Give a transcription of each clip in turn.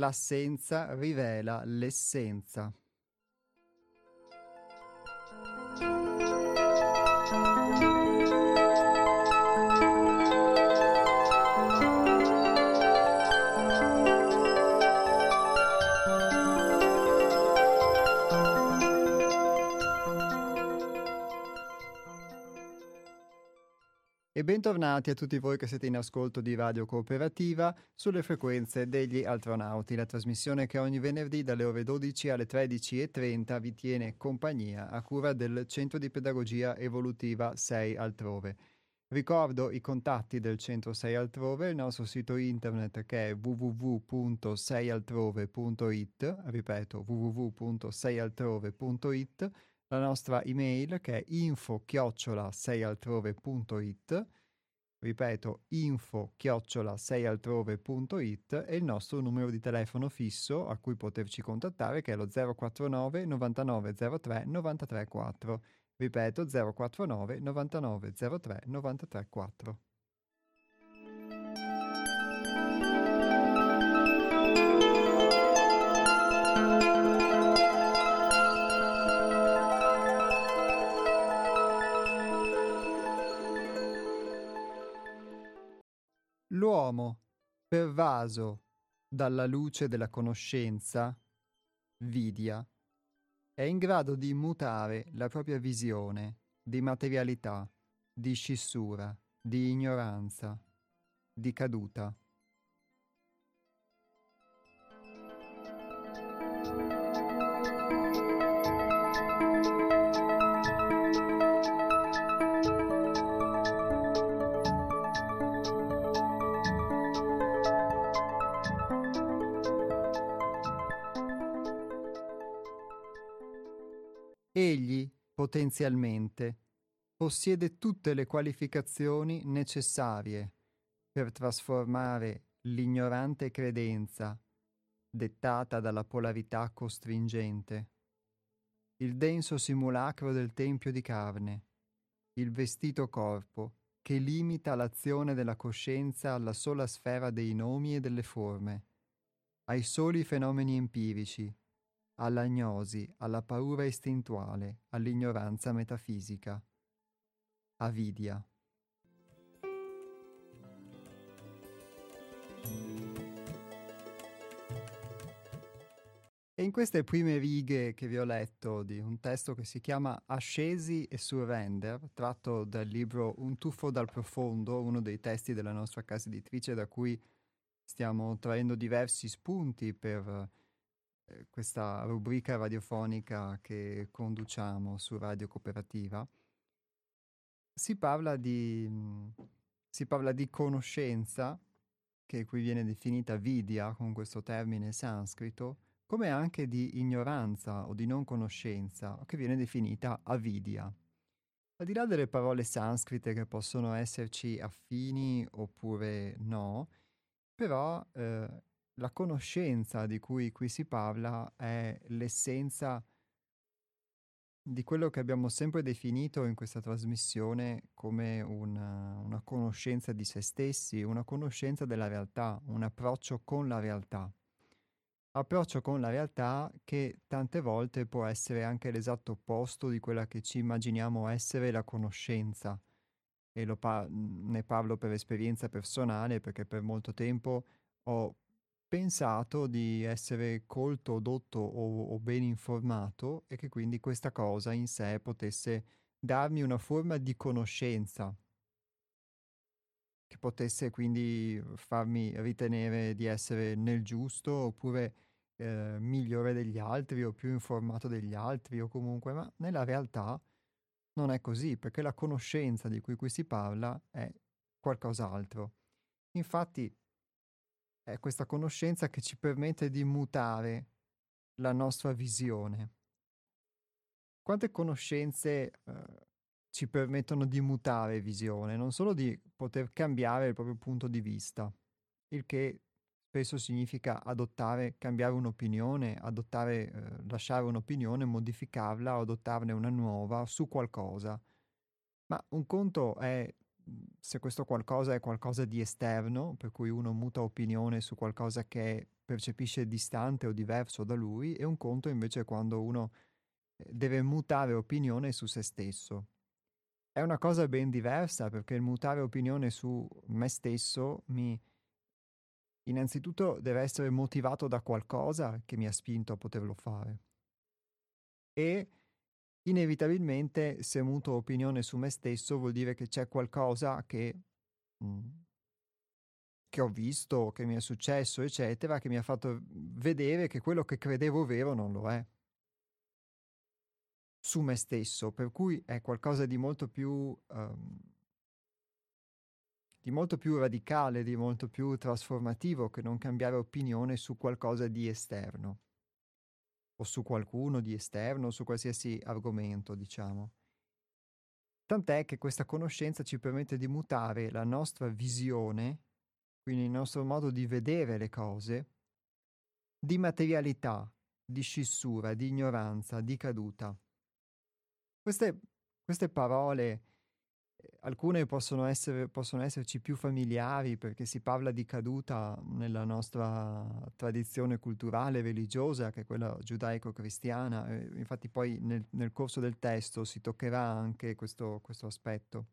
L'assenza rivela l'essenza. Bentornati a tutti voi che siete in ascolto di Radio Cooperativa sulle frequenze degli Altronauti, la trasmissione che ogni venerdì dalle ore 12 alle 13.30 vi tiene compagnia a cura del Centro di Pedagogia Evolutiva 6 Altrove. Ricordo i contatti del Centro 6 Altrove, il nostro sito internet che è www.seialtrove.it, ripeto www.seialtrove.it, la nostra email che è info chiocciola seialtrove.it ripeto info chiocciola seialtrove.it e il nostro numero di telefono fisso a cui poterci contattare che è lo 049 99 03 93 4 ripeto 049 99 03 L'uomo, pervaso dalla luce della conoscenza, vidia, è in grado di mutare la propria visione di materialità, di scissura, di ignoranza, di caduta. Potenzialmente, possiede tutte le qualificazioni necessarie per trasformare l'ignorante credenza dettata dalla polarità costringente, il denso simulacro del tempio di carne, il vestito corpo che limita l'azione della coscienza alla sola sfera dei nomi e delle forme, ai soli fenomeni empirici, all'agnosi, alla paura istintuale, all'ignoranza metafisica. Avidia. E in queste prime righe che vi ho letto di un testo che si chiama Ascesi e Surrender, tratto dal libro Un tuffo dal profondo, uno dei testi della nostra casa editrice da cui stiamo traendo diversi spunti per questa rubrica radiofonica che conduciamo su Radio Cooperativa, si parla di, mm, si parla di conoscenza, che qui viene definita vidya con questo termine sanscrito, come anche di ignoranza o di non conoscenza, che viene definita avidya. Al di là delle parole sanscrite che possono esserci affini oppure no, però eh, la conoscenza di cui qui si parla è l'essenza di quello che abbiamo sempre definito in questa trasmissione come una, una, conoscenza di se stessi, una conoscenza della realtà, un approccio con la realtà. Approccio con la realtà che tante volte può essere anche l'esatto opposto di quella che ci immaginiamo essere la conoscenza. E pa- ne parlo per esperienza personale perché per molto tempo ho pensato di essere colto, dotto o, o ben informato e che quindi questa cosa in sé potesse darmi una forma di conoscenza che potesse quindi farmi ritenere di essere nel giusto oppure eh, migliore degli altri o più informato degli altri o comunque, ma nella realtà non è così perché la conoscenza di cui qui si parla è qualcos'altro. Infatti è questa conoscenza che ci permette di mutare la nostra visione. Quante conoscenze eh, ci permettono di mutare visione, non solo di poter cambiare il proprio punto di vista, il che spesso significa adottare, cambiare un'opinione, adottare, eh, lasciare un'opinione, modificarla o adottarne una nuova su qualcosa. Ma un conto è se questo qualcosa è qualcosa di esterno, per cui uno muta opinione su qualcosa che percepisce distante o diverso da lui, e un conto invece è quando uno eh, deve mutare opinione su se stesso. È una cosa ben diversa perché il mutare opinione su me stesso mi innanzitutto deve essere motivato da qualcosa che mi ha spinto a poterlo fare. E inevitabilmente se muto opinione su me stesso vuol dire che c'è qualcosa che, mm, che ho visto, che mi è successo, eccetera, che mi ha fatto vedere che quello che credevo vero non lo è. Su me stesso, per cui è qualcosa di molto più, um, di molto più radicale, di molto più trasformativo che non cambiare opinione su qualcosa di esterno o su qualcuno di esterno, su qualsiasi argomento, diciamo. Tant'è che questa conoscenza ci permette di mutare la nostra visione, quindi il nostro modo di vedere le cose, di materialità, di scissura, di ignoranza, di caduta. Queste, queste parole alcune possono, essere, possono esserci più familiari perché si parla di caduta nella nostra tradizione culturale religiosa, che è quella giudaico-cristiana. infatti poi nel, nel, corso del testo si toccherà anche questo, questo aspetto.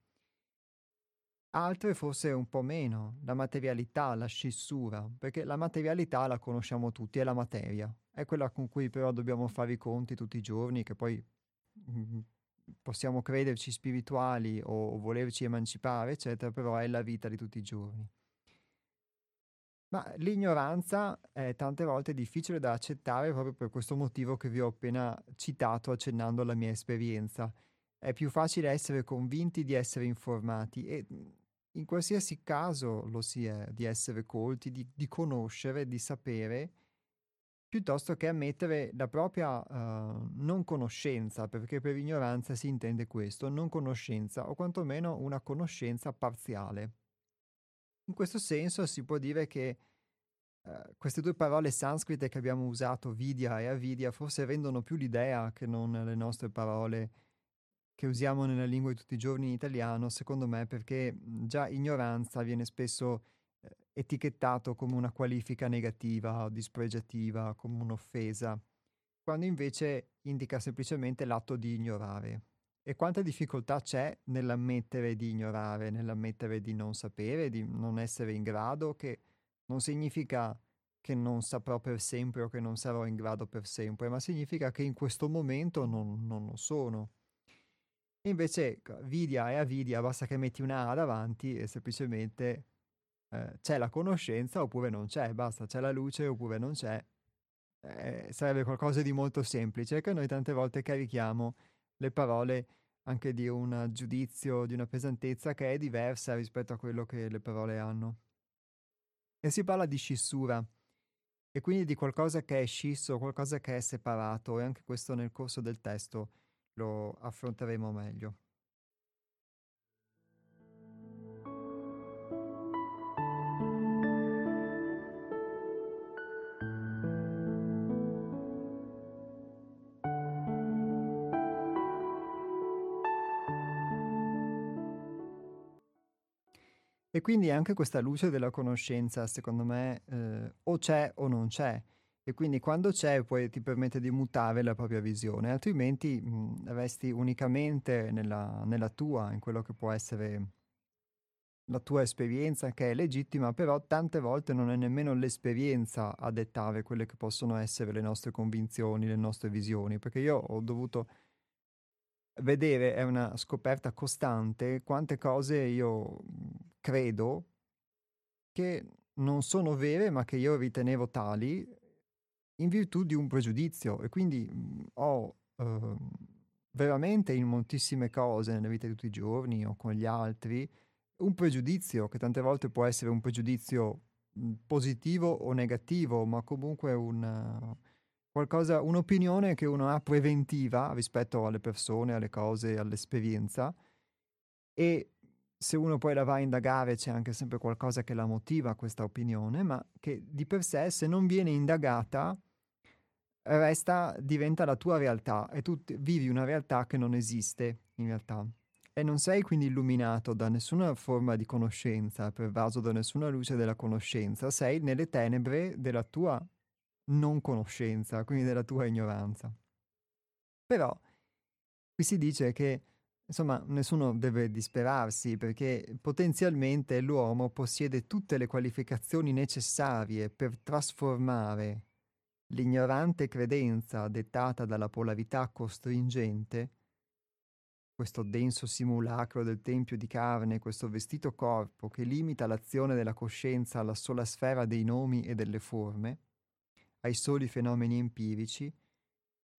Altre forse un po' meno, la materialità, la scissura, perché la materialità la conosciamo tutti, è la materia, è quella con cui però dobbiamo fare i conti tutti i giorni, che poi mm, possiamo crederci spirituali o volerci emancipare, eccetera, però è la vita di tutti i giorni. Ma l'ignoranza è tante volte difficile da accettare proprio per questo motivo che vi ho appena citato accennando alla mia esperienza. È più facile essere convinti di essere informati e in qualsiasi caso lo si è, di essere colti, di, di conoscere, di sapere piuttosto che ammettere la propria uh, non conoscenza, perché per ignoranza si intende questo, non conoscenza o quantomeno una conoscenza parziale. In questo senso si può dire che uh, queste due parole sanscrite che abbiamo usato, vidya e avidya, forse rendono più l'idea che non le nostre parole che usiamo nella lingua di tutti i giorni in italiano, secondo me, perché già ignoranza viene spesso etichettato come una qualifica negativa o dispregiativa, come un'offesa, quando invece indica semplicemente l'atto di ignorare. E quanta difficoltà c'è nell'ammettere di ignorare, nell'ammettere di non sapere, di non essere in grado, che non significa che non saprò per sempre o che non sarò in grado per sempre, ma significa che in questo momento non, non lo sono. invece Vidya e Avidya basta che metti una A davanti e semplicemente eh, c'è la conoscenza oppure non c'è, basta, c'è la luce oppure non c'è. Eh, sarebbe qualcosa di molto semplice che noi tante volte carichiamo le parole anche di un giudizio, di una pesantezza che è diversa rispetto a quello che le parole hanno. E si parla di scissura e quindi di qualcosa che è scisso, qualcosa che è separato e anche questo nel corso del testo lo affronteremo meglio. E quindi anche questa luce della conoscenza, secondo me, eh, o c'è o non c'è. E quindi quando c'è poi ti permette di mutare la propria visione, altrimenti mh, resti unicamente nella, nella tua, in quello che può essere la tua esperienza, che è legittima, però tante volte non è nemmeno l'esperienza a dettare quelle che possono essere le nostre convinzioni, le nostre visioni, perché io ho dovuto vedere, è una scoperta costante, quante cose io credo che non sono vere ma che io ritenevo tali in virtù di un pregiudizio. E quindi mhmm, ho eh, veramente in moltissime cose nella vita di tutti i giorni o con gli altri un pregiudizio che tante volte può essere un pregiudizio mhmm, positivo o negativo ma comunque un, un'opinione che uno ha preventiva rispetto alle persone, alle cose, all'esperienza. E se uno poi la va a indagare c'è anche sempre qualcosa che la motiva questa opinione, ma che di per sé se non viene indagata resta, diventa la tua realtà e tu vivi una realtà che non esiste in realtà. E non sei quindi illuminato da nessuna forma di conoscenza, pervaso da nessuna luce della conoscenza, sei nelle tenebre della tua non conoscenza, quindi della tua ignoranza. Però qui si dice che Insomma, nessuno deve disperarsi perché potenzialmente l'uomo possiede tutte le qualificazioni necessarie per trasformare l'ignorante credenza dettata dalla polarità costringente, questo denso simulacro del tempio di carne, questo vestito corpo che limita l'azione della coscienza alla sola sfera dei nomi e delle forme, ai soli fenomeni empirici,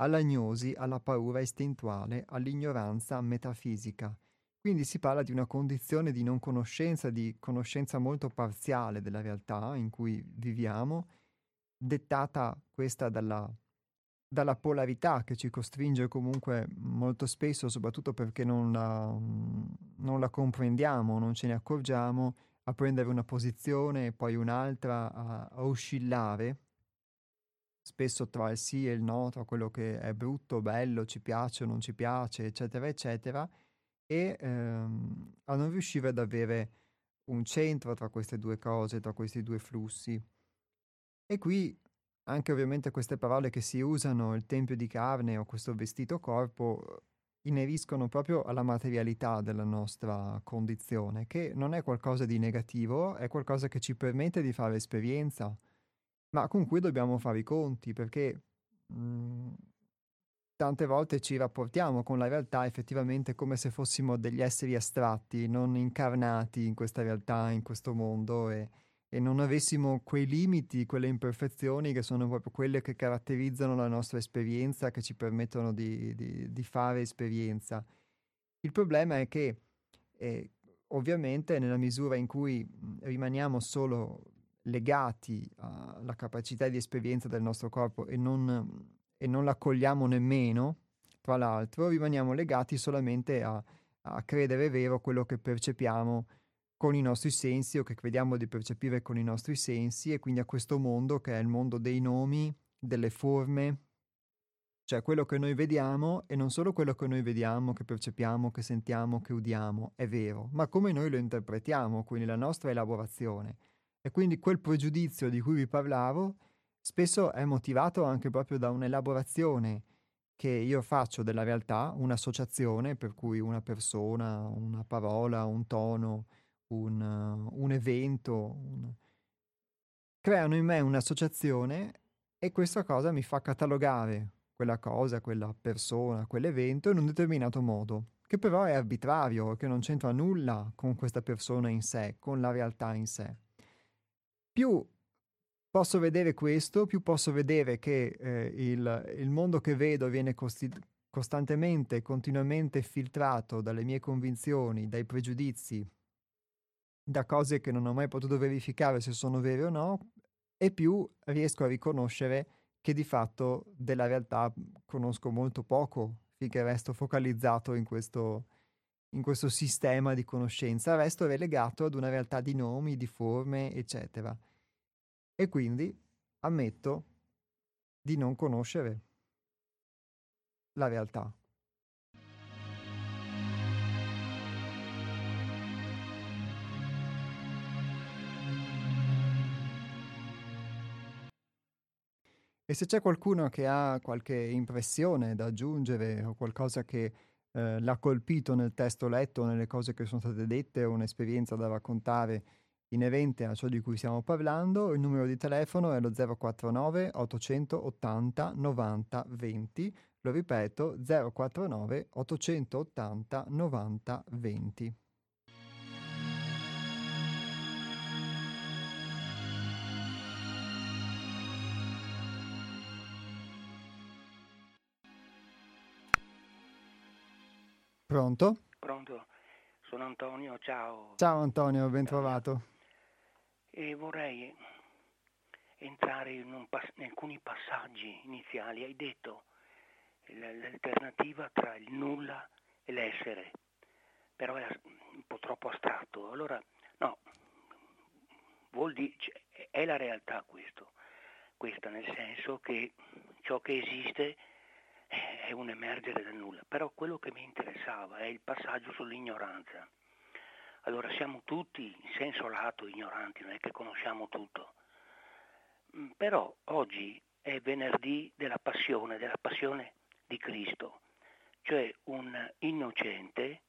all'agnosi, alla paura istintuale, all'ignoranza metafisica. Quindi si parla di una condizione di non conoscenza, di conoscenza molto parziale della realtà in cui viviamo, dettata questa dalla, dalla polarità che ci costringe comunque molto spesso, soprattutto perché non la, non la comprendiamo, non ce ne accorgiamo, a prendere una posizione e poi un'altra, a, a oscillare spesso tra il sì e il no, tra quello che è brutto, bello, ci piace o non ci piace, eccetera, eccetera, e ehm, a non riuscire ad avere un centro tra queste due cose, tra questi due flussi. E qui anche ovviamente queste parole che si usano, il tempio di carne o questo vestito corpo, ineriscono proprio alla materialità della nostra condizione, che non è qualcosa di negativo, è qualcosa che ci permette di fare esperienza, ma con cui dobbiamo fare i conti perché mh, mhmm, tante volte ci rapportiamo con la realtà effettivamente come se fossimo degli esseri astratti, non incarnati in questa realtà, in questo mondo e, e non avessimo quei limiti, quelle imperfezioni che sono proprio quelle che caratterizzano la nostra esperienza, che ci permettono di, di, di fare esperienza. Il problema è che eh, ovviamente nella misura in cui mhmm, rimaniamo solo legati alla capacità di esperienza del nostro corpo e non, e non l'accogliamo nemmeno, tra l'altro rimaniamo legati solamente a, a credere vero quello che percepiamo con i nostri sensi o che crediamo di percepire con i nostri sensi e quindi a questo mondo che è il mondo dei nomi, delle forme, cioè quello che noi vediamo e non solo quello che noi vediamo, che percepiamo, che sentiamo, che udiamo, è vero, ma come noi lo interpretiamo, quindi la nostra elaborazione. E quindi quel pregiudizio di cui vi parlavo spesso è motivato anche proprio da un'elaborazione che io faccio della realtà, un'associazione per cui una persona, una parola, un tono, un, un evento, un... creano in me un'associazione e questa cosa mi fa catalogare quella cosa, quella persona, quell'evento in un determinato modo, che però è arbitrario, che non c'entra nulla con questa persona in sé, con la realtà in sé più posso vedere questo, più posso vedere che eh, il, il, mondo che vedo viene costi- costantemente, continuamente filtrato dalle mie convinzioni, dai pregiudizi, da cose che non ho mai potuto verificare se sono vere o no, e più riesco a riconoscere che di fatto della realtà conosco molto poco finché resto focalizzato in questo, in questo sistema di conoscenza, resto relegato ad una realtà di nomi, di forme, eccetera. E quindi ammetto di non conoscere la realtà. E se c'è qualcuno che ha qualche impressione da aggiungere o qualcosa che eh, l'ha colpito nel testo letto, nelle cose che sono state dette o un'esperienza da raccontare inerente a ciò di cui stiamo parlando, il numero di telefono è lo 049 880 90 20. Lo ripeto, 049 880 90 20. Pronto? Pronto, sono Antonio, ciao. Ciao Antonio, ben trovato e vorrei entrare in, pass- in alcuni passaggi iniziali. Hai detto l'alternativa tra il nulla e l'essere. però è un po' troppo astratto. Allora, no, vuol dire, è la realtà questo, questa nel senso che ciò che esiste è un emergere da nulla, però quello che mi interessava è il passaggio sull'ignoranza. Allora siamo tutti in senso lato ignoranti, non è che conosciamo tutto, mm, però oggi è venerdì della passione, della passione di Cristo, cioè un innocente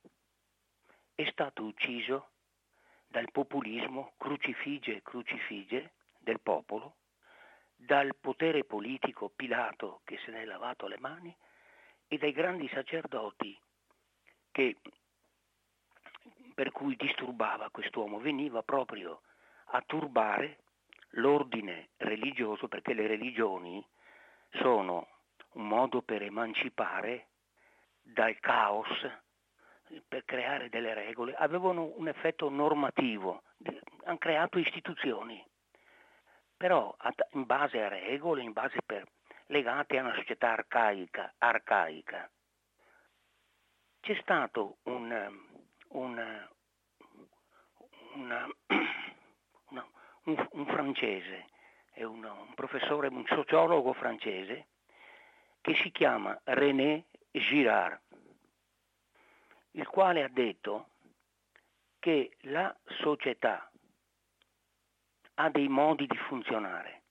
è stato ucciso dal populismo crucifige crucifige del popolo dal potere politico Pilato che se ne è lavato le mani e dai grandi sacerdoti che, per cui disturbava quest'uomo, veniva proprio a turbare l'ordine religioso perché le religioni sono un modo per emancipare dal caos, per creare delle regole, avevano un effetto normativo, hanno creato istituzioni però in base a regole, in base per, legate a una società arcaica, arcaica. C'è stato un, un, una, una, un, un francese, un, un professore, un sociologo francese, che si chiama René Girard, il quale ha detto che la società ha dei modi di funzionare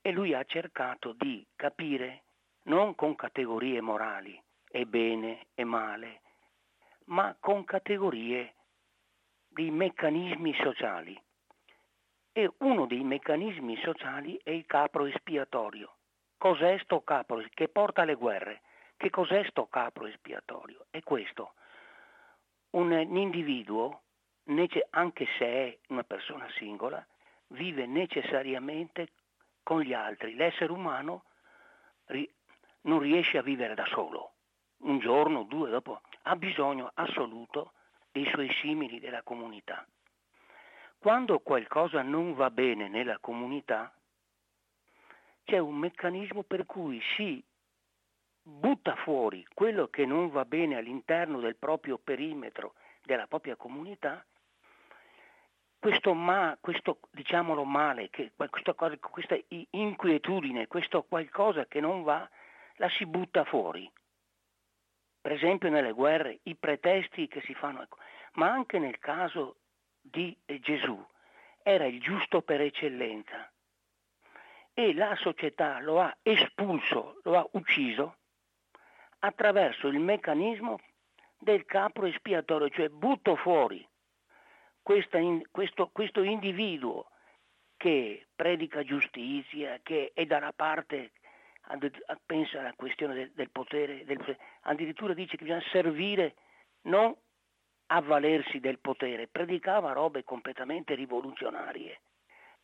e lui ha cercato di capire non con categorie morali e bene e male, ma con categorie di meccanismi sociali. E uno dei meccanismi sociali è il capro espiatorio. Cos'è sto capro che porta alle guerre? Che cos'è sto capro espiatorio? È questo. Un individuo anche se è una persona singola, vive necessariamente con gli altri. L'essere umano non riesce a vivere da solo. Un giorno, due dopo, ha bisogno assoluto dei suoi simili della comunità. Quando qualcosa non va bene nella comunità, c'è un meccanismo per cui si butta fuori quello che non va bene all'interno del proprio perimetro, della propria comunità, questo, ma, questo diciamolo male, che, questa, questa inquietudine, questo qualcosa che non va, la si butta fuori. Per esempio nelle guerre, i pretesti che si fanno, ecco. ma anche nel caso di Gesù, era il giusto per eccellenza e la società lo ha espulso, lo ha ucciso attraverso il meccanismo del capro espiatorio, cioè butto fuori in, questo, questo individuo che predica giustizia, che è dalla parte, pensa alla questione del, del, potere, del, addirittura dice che bisogna servire, non avvalersi del potere, predicava robe completamente rivoluzionarie.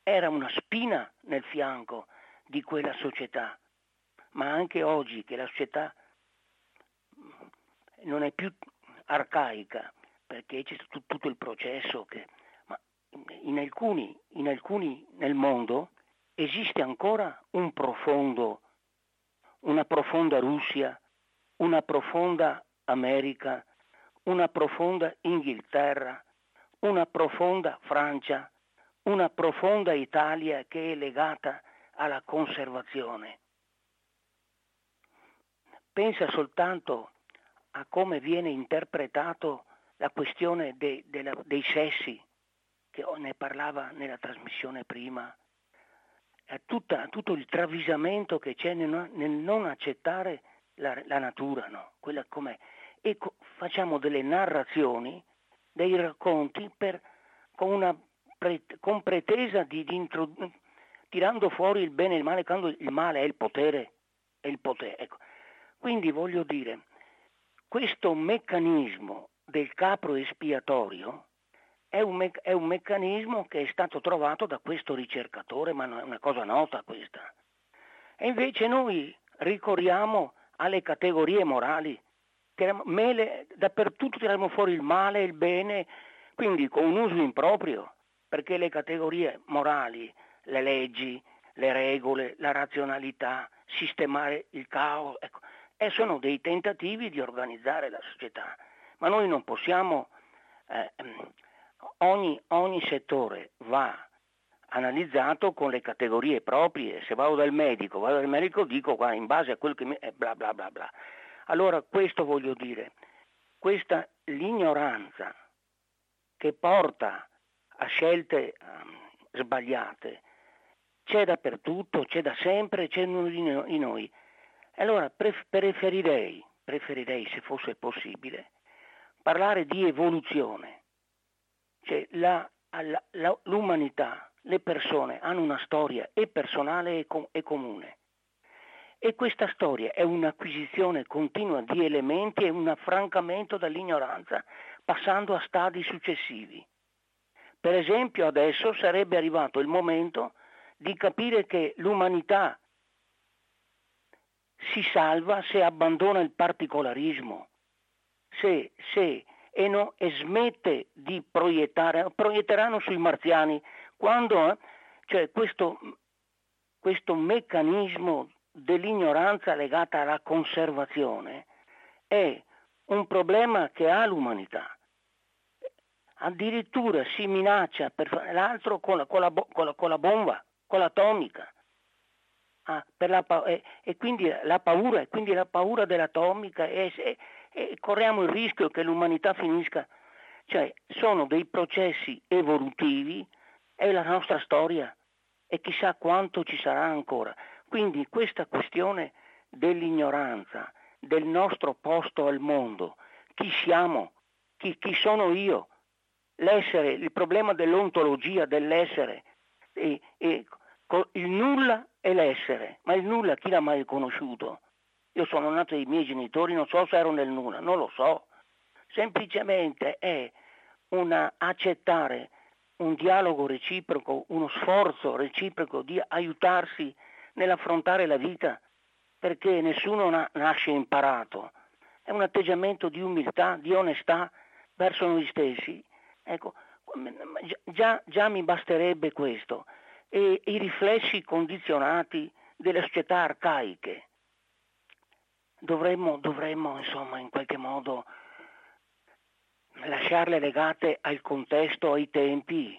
Era una spina nel fianco di quella società, ma anche oggi che la società non è più arcaica, perché c'è tutto il processo che... Ma in alcuni, in alcuni nel mondo esiste ancora un profondo, una profonda Russia, una profonda America, una profonda Inghilterra, una profonda Francia, una profonda Italia che è legata alla conservazione. Pensa soltanto a come viene interpretato la questione de, de la, dei sessi, che ne parlava nella trasmissione prima, a, tutta, tutto il travisamento che c'è nel, nel non accettare la, la natura, no? quella com'è. E co- facciamo delle narrazioni, dei racconti per, con, una pre, con pretesa di, di introdu- tirando fuori il bene e il male, quando il male è il potere. È il potere. Ecco. Quindi voglio dire, questo meccanismo del capro espiatorio è un, me- è un meccanismo che è stato trovato da questo ricercatore, ma è una cosa nota questa. E invece noi ricorriamo alle categorie morali, mele, dappertutto tiriamo fuori il male e il bene, quindi con un uso improprio, perché le categorie morali, le leggi, le regole, la razionalità, sistemare il caos, ecco, e sono dei tentativi di organizzare la società ma noi non possiamo, eh, ogni, ogni settore va analizzato con le categorie proprie, se vado dal medico, vado dal medico dico qua in base a quello che mi... Eh, bla bla bla bla. Allora questo voglio dire, questa l'ignoranza che porta a scelte um, sbagliate c'è dappertutto, c'è da sempre, c'è in noi. Allora preferirei, preferirei se fosse possibile, parlare di evoluzione, cioè la, la, l'umanità, le persone hanno una storia e personale e, com- e comune. E questa storia è un'acquisizione continua di elementi e un affrancamento dall'ignoranza passando a stadi successivi. Per esempio adesso sarebbe arrivato il momento di capire che l'umanità si salva se abbandona il particolarismo, se, se e, no, e smette di proiettare, proietteranno sui marziani quando eh, cioè questo, questo meccanismo dell'ignoranza legata alla conservazione è un problema che ha l'umanità. Addirittura si minaccia per l'altro con la, con la, con la, con la bomba, con l'atomica. Ah, la, e, e, quindi la paura, e quindi la paura dell'atomica e, e, e corriamo il rischio che l'umanità finisca. Cioè, sono dei processi evolutivi, è la nostra storia e chissà quanto ci sarà ancora. Quindi questa questione dell'ignoranza, del nostro posto al mondo, chi siamo, chi, chi sono io, l'essere, il problema dell'ontologia dell'essere, e, e, il nulla è l'essere, ma il nulla chi l'ha mai conosciuto? Io sono nato dai miei genitori, non so se ero nel nulla, non lo so. Semplicemente è una accettare un dialogo reciproco, uno sforzo reciproco di aiutarsi nell'affrontare la vita, perché nessuno na- nasce imparato. È un atteggiamento di umiltà, di onestà verso noi stessi. Ecco, già, già mi basterebbe questo. E i riflessi condizionati delle società arcaiche. Dovremmo, dovremmo insomma, in qualche modo lasciarle legate al contesto, ai tempi,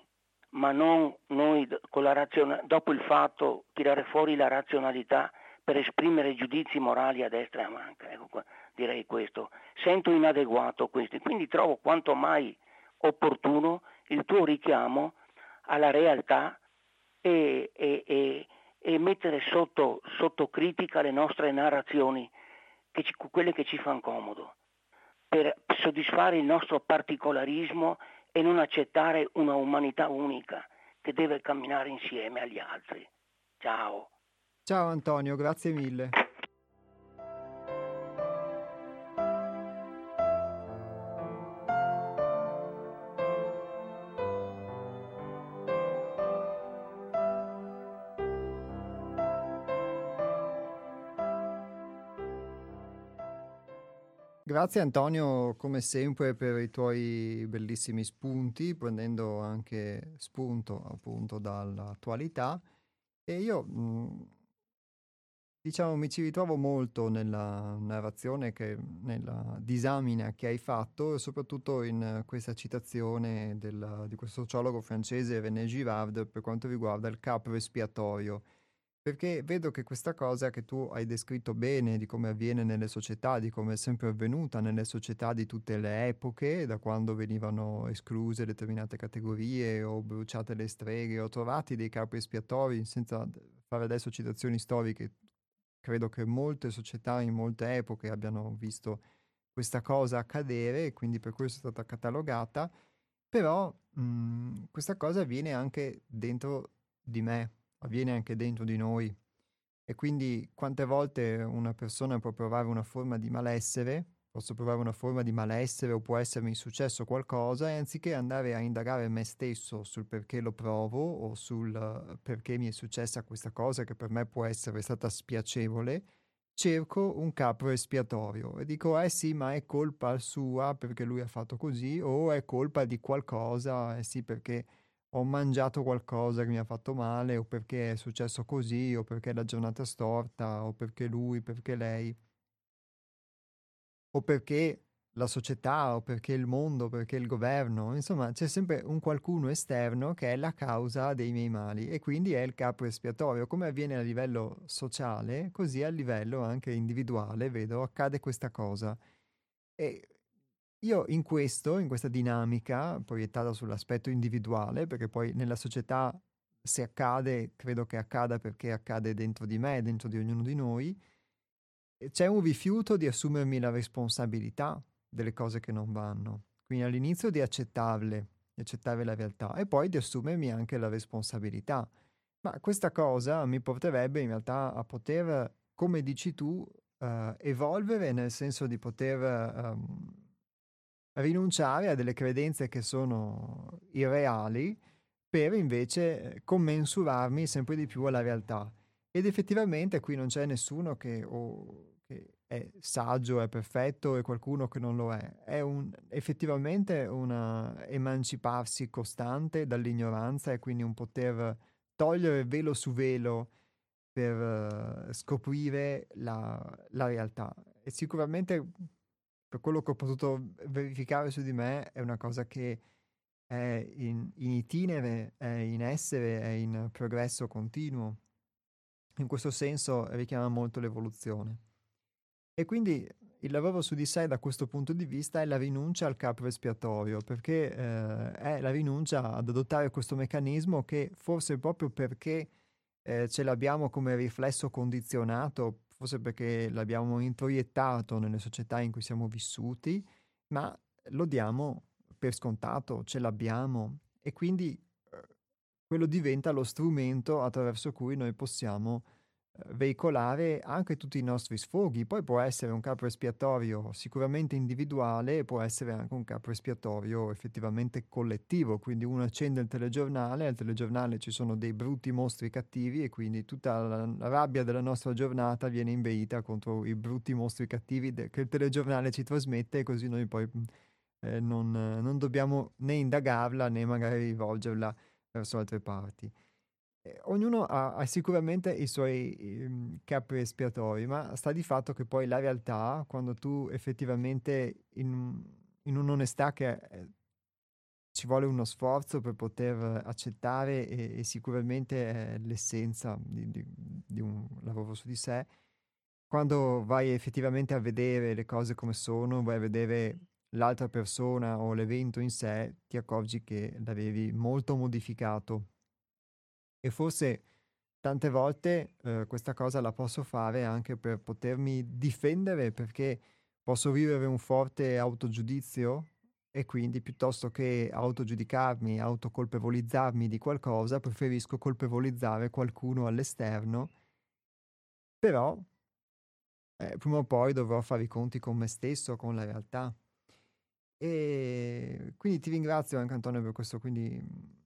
ma non noi razion- dopo il fatto tirare fuori la razionalità per esprimere giudizi morali a destra e a manca. Ecco qua, direi questo. Sento inadeguato questo, quindi trovo quanto mai opportuno il tuo richiamo alla realtà e, e, e, e mettere sotto, sotto, critica le nostre narrazioni, che ci, quelle che ci fanno comodo per soddisfare il nostro particolarismo e non accettare una umanità unica che deve camminare insieme agli altri. Ciao. Ciao Antonio, grazie mille. Grazie Antonio, come sempre, per i tuoi bellissimi spunti, prendendo anche spunto appunto dall'attualità. E io, mh, diciamo, mi ci ritrovo molto nella narrazione, che, nella disamina che hai fatto, soprattutto in questa citazione del, di questo sociologo francese René Girard per quanto riguarda il capro espiatorio perché vedo che questa cosa che tu hai descritto bene di come avviene nelle società, di come è sempre avvenuta nelle società di tutte le epoche, da quando venivano escluse determinate categorie o bruciate le streghe o trovati dei capi espiatori, senza fare adesso citazioni storiche, credo che molte società in molte epoche abbiano visto questa cosa accadere e quindi per questo è stata catalogata, però mh, questa cosa avviene anche dentro di me, avviene anche dentro di noi. E quindi quante volte una persona può provare una forma di malessere, posso provare una forma di malessere o può essermi successo qualcosa, e anziché andare a indagare me stesso sul perché lo provo o sul perché mi è successa questa cosa che per me può essere stata spiacevole, cerco un capro espiatorio e dico eh sì ma è colpa sua perché lui ha fatto così o è colpa di qualcosa, eh sì perché ho mangiato qualcosa che mi ha fatto male o perché è successo così o perché la giornata è storta o perché lui, perché lei o perché la società o perché il mondo, perché il governo, insomma c'è sempre un qualcuno esterno che è la causa dei miei mali e quindi è il capo espiatorio. Come avviene a livello sociale, così a livello anche individuale, vedo, accade questa cosa. E io in questo, in questa dinamica proiettata sull'aspetto individuale, perché poi nella società se accade, credo che accada perché accade dentro di me, dentro di ognuno di noi, c'è un rifiuto di assumermi la responsabilità delle cose che non vanno. Quindi all'inizio di accettarle, di accettare la realtà e poi di assumermi anche la responsabilità. Ma questa cosa mi porterebbe in realtà a poter, come dici tu, uh, evolvere nel senso di poter um, rinunciare a delle credenze che sono irreali per invece commensurarmi sempre di più alla realtà. Ed effettivamente qui non c'è nessuno che, oh, che è saggio, è perfetto e qualcuno che non lo è. È un, effettivamente un emanciparsi costante dall'ignoranza e quindi un poter togliere velo su velo per uh, scoprire la, la, realtà. E sicuramente per quello che ho potuto verificare su di me è una cosa che è in, in itinere, è in essere, è in progresso continuo. In questo senso richiama molto l'evoluzione. E quindi il lavoro su di sé da questo punto di vista è la rinuncia al capo espiatorio, perché eh, è la rinuncia ad adottare questo meccanismo che forse proprio perché eh, ce l'abbiamo come riflesso condizionato, forse perché l'abbiamo introiettato nelle società in cui siamo vissuti, ma lo diamo per scontato, ce l'abbiamo e quindi eh, quello diventa lo strumento attraverso cui noi possiamo veicolare anche tutti i nostri sfoghi. Poi può essere un capo espiatorio sicuramente individuale può essere anche un capo espiatorio effettivamente collettivo. Quindi uno accende il telegiornale, al telegiornale ci sono dei brutti mostri cattivi e quindi tutta la rabbia della nostra giornata viene inveita contro i brutti mostri cattivi che il telegiornale ci trasmette e così noi poi eh, non, non dobbiamo né indagarla né magari rivolgerla verso altre parti. Eh, ognuno ha, ha, sicuramente i suoi um, capi espiatori, ma sta di fatto che poi la realtà, quando tu effettivamente in, in un'onestà che eh, ci vuole uno sforzo per poter accettare e, e sicuramente è l'essenza di, di, di un lavoro su di sé, quando vai effettivamente a vedere le cose come sono, vai a vedere l'altra persona o l'evento in sé, ti accorgi che l'avevi molto modificato e forse tante volte eh, questa cosa la posso fare anche per potermi difendere perché posso vivere un forte autogiudizio e quindi piuttosto che autogiudicarmi, autocolpevolizzarmi di qualcosa, preferisco colpevolizzare qualcuno all'esterno, però eh, prima o poi dovrò fare i conti con me stesso, con la realtà. E quindi ti ringrazio anche Antonio per questo, quindi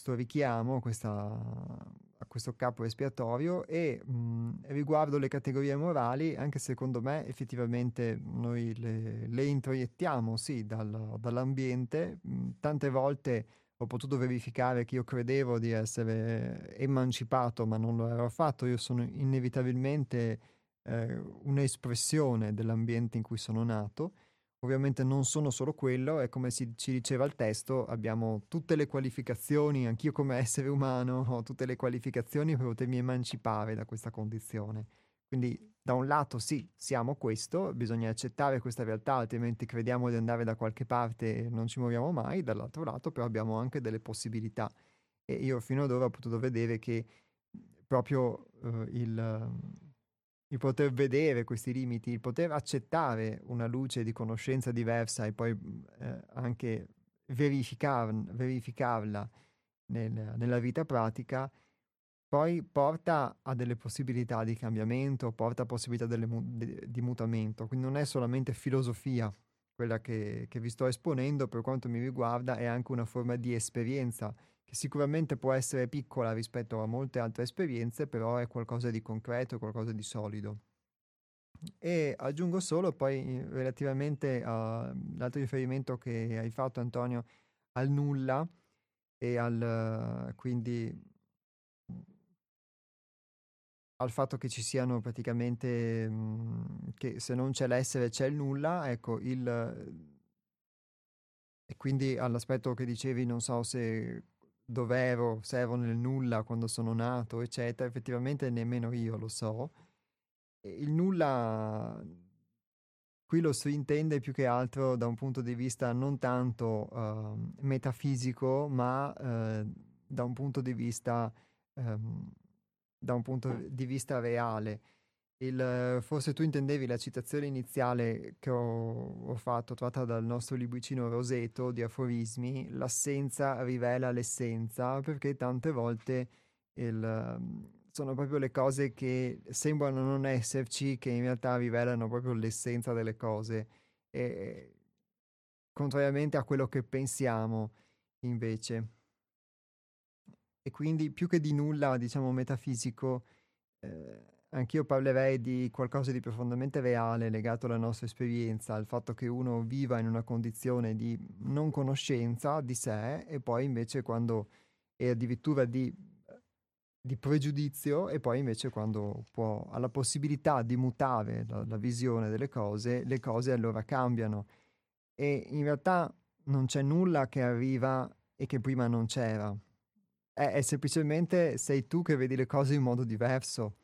questo richiamo questa, a questo capo espiatorio e mh, riguardo le categorie morali, anche secondo me effettivamente noi le, le introiettiamo sì dal, dall'ambiente, mh, tante volte ho potuto verificare che io credevo di essere emancipato ma non lo ero affatto, io sono inevitabilmente eh, un'espressione dell'ambiente in cui sono nato Ovviamente non sono solo quello e come si, ci diceva il testo abbiamo tutte le qualificazioni, anch'io come essere umano ho tutte le qualificazioni per potermi emancipare da questa condizione. Quindi da un lato sì, siamo questo, bisogna accettare questa realtà, altrimenti crediamo di andare da qualche parte e non ci muoviamo mai, dall'altro lato però abbiamo anche delle possibilità. E io fino ad ora ho potuto vedere che proprio uh, il il poter vedere questi limiti, il poter accettare una luce di conoscenza diversa e poi eh, anche verificar, verificarla nel, nella vita pratica, poi porta a delle possibilità di cambiamento, porta a possibilità delle, di, di, mutamento. Quindi non è solamente filosofia quella che, che vi sto esponendo, per quanto mi riguarda, è anche una forma di esperienza che sicuramente può essere piccola rispetto a molte altre esperienze, però è qualcosa di concreto, qualcosa di solido. E aggiungo solo poi relativamente all'altro riferimento che hai fatto Antonio al nulla e al quindi al fatto che ci siano praticamente, mh, che se non c'è l'essere c'è il nulla, ecco, il... E quindi all'aspetto che dicevi, non so se dov'ero, se ero nel nulla quando sono nato, eccetera, effettivamente nemmeno io lo so. Il nulla qui lo si intende più che altro da un punto di vista non tanto uh, metafisico, ma uh, da un punto di vista um, da un punto di vista reale. Il, forse tu intendevi la citazione iniziale che ho, ho, fatto, tratta dal nostro libricino Roseto di aforismi, l'assenza rivela l'essenza, perché tante volte il, sono proprio le cose che sembrano non esserci, che in realtà rivelano proprio l'essenza delle cose, e, contrariamente a quello che pensiamo invece. E quindi più che di nulla, diciamo, metafisico, eh, anch'io parlerei di qualcosa di profondamente reale legato alla nostra esperienza, al fatto che uno viva in una condizione di non conoscenza di sé e poi invece quando è addirittura di, di pregiudizio e poi invece quando può, ha la possibilità di mutare la, la visione delle cose, le cose allora cambiano. E in realtà non c'è nulla che arriva e che prima non c'era. È, è semplicemente sei tu che vedi le cose in modo diverso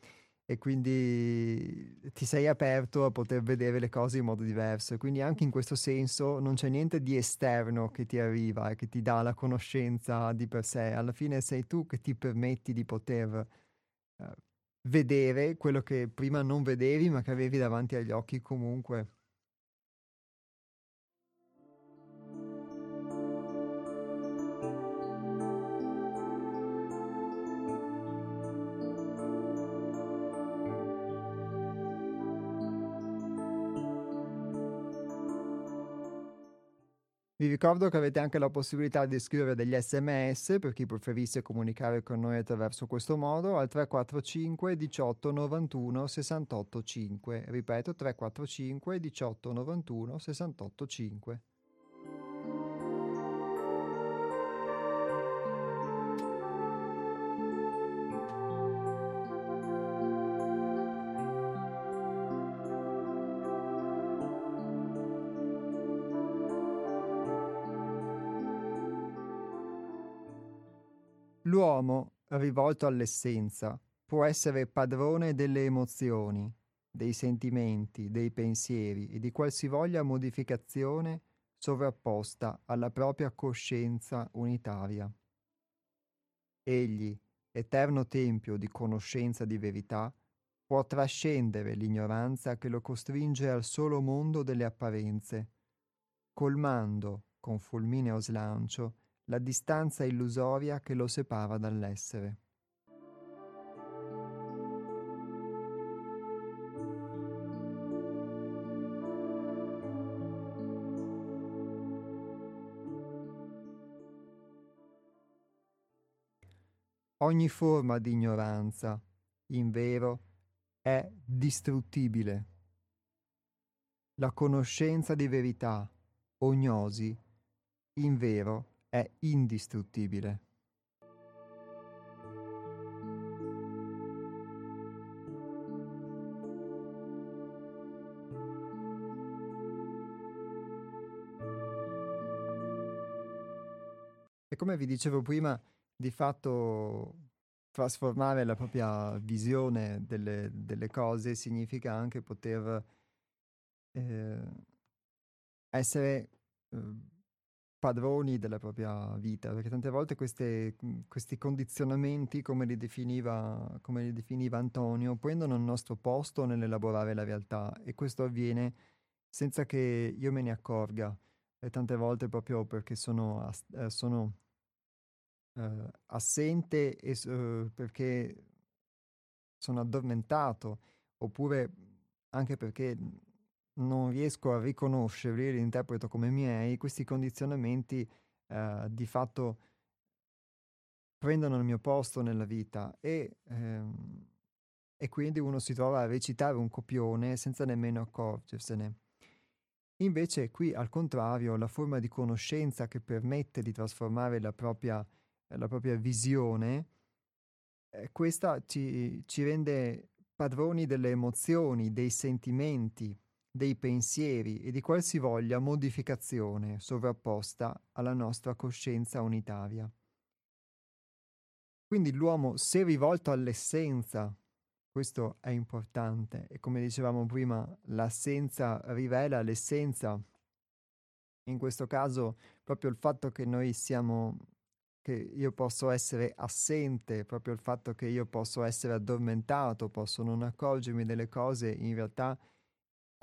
e quindi ti sei aperto a poter vedere le cose in modo diverso quindi anche in questo senso non c'è niente di esterno che ti arriva e che ti dà la conoscenza di per sé, alla fine sei tu che ti permetti di poter uh, vedere quello che prima non vedevi ma che avevi davanti agli occhi comunque. Vi ricordo che avete anche la possibilità di scrivere degli sms per chi preferisse comunicare con noi attraverso questo modo al 345 18 91 68 5. Ripeto 345 18 91 68 5. L'uomo, rivolto all'essenza, può essere padrone delle emozioni, dei sentimenti, dei pensieri e di qualsivoglia modificazione sovrapposta alla propria coscienza unitaria. Egli, eterno tempio di conoscenza di verità, può trascendere l'ignoranza che lo costringe al solo mondo delle apparenze, colmando, con fulmineo slancio, la distanza illusoria che lo separa dall'essere. Ogni forma di ignoranza, in vero, è distruttibile. La conoscenza di verità, ognosi, in vero, è indistruttibile. E come vi dicevo prima, di fatto trasformare la propria visione delle, delle cose significa anche poter eh, essere eh, padroni della propria vita, perché tante volte queste, mhmm, questi condizionamenti, come li, definiva, come li definiva Antonio, prendono il nostro posto nell'elaborare la realtà e questo avviene senza che io me ne accorga, e tante volte proprio perché sono, eh, sono eh, assente e uh, perché sono addormentato, oppure anche perché non riesco a riconoscerli, li interpreto come miei, questi condizionamenti eh, di fatto prendono il mio posto nella vita e, ehm, e quindi uno si trova a recitare un copione senza nemmeno accorgersene. Invece qui al contrario la forma di conoscenza che permette di trasformare la propria, la propria visione eh, questa ci, ci rende padroni delle emozioni, dei sentimenti, dei pensieri e di qualsivoglia modificazione sovrapposta alla nostra coscienza unitaria. Quindi l'uomo, se rivolto all'essenza, questo è importante e come dicevamo prima, l'assenza rivela l'essenza. In questo caso proprio il fatto che noi siamo che io posso essere assente, proprio il fatto che io posso essere addormentato, posso non accorgermi delle cose, in realtà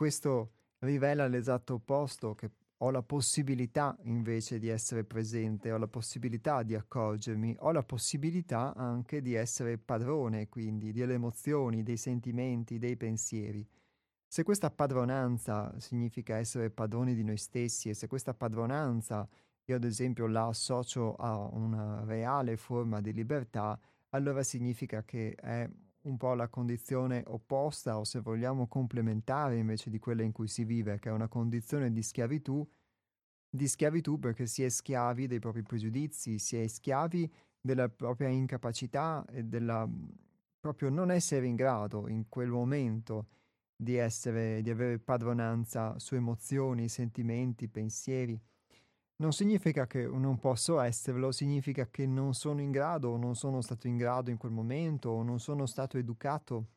questo rivela l'esatto opposto, che ho la possibilità invece di essere presente, ho la possibilità di accorgermi, ho la possibilità anche di essere padrone, quindi delle emozioni, dei sentimenti, dei pensieri. Se questa padronanza significa essere padroni di noi stessi e se questa padronanza io ad esempio la associo a una reale forma di libertà, allora significa che è un po' la condizione opposta o se vogliamo complementare invece di quella in cui si vive, che è una condizione di schiavitù, di schiavitù perché si è schiavi dei propri pregiudizi, si è schiavi della propria incapacità e della proprio non essere in grado in quel momento di essere, di avere padronanza su emozioni, sentimenti, pensieri non significa che non posso esserlo, significa che non sono in grado o non sono stato in grado in quel momento o non sono stato educato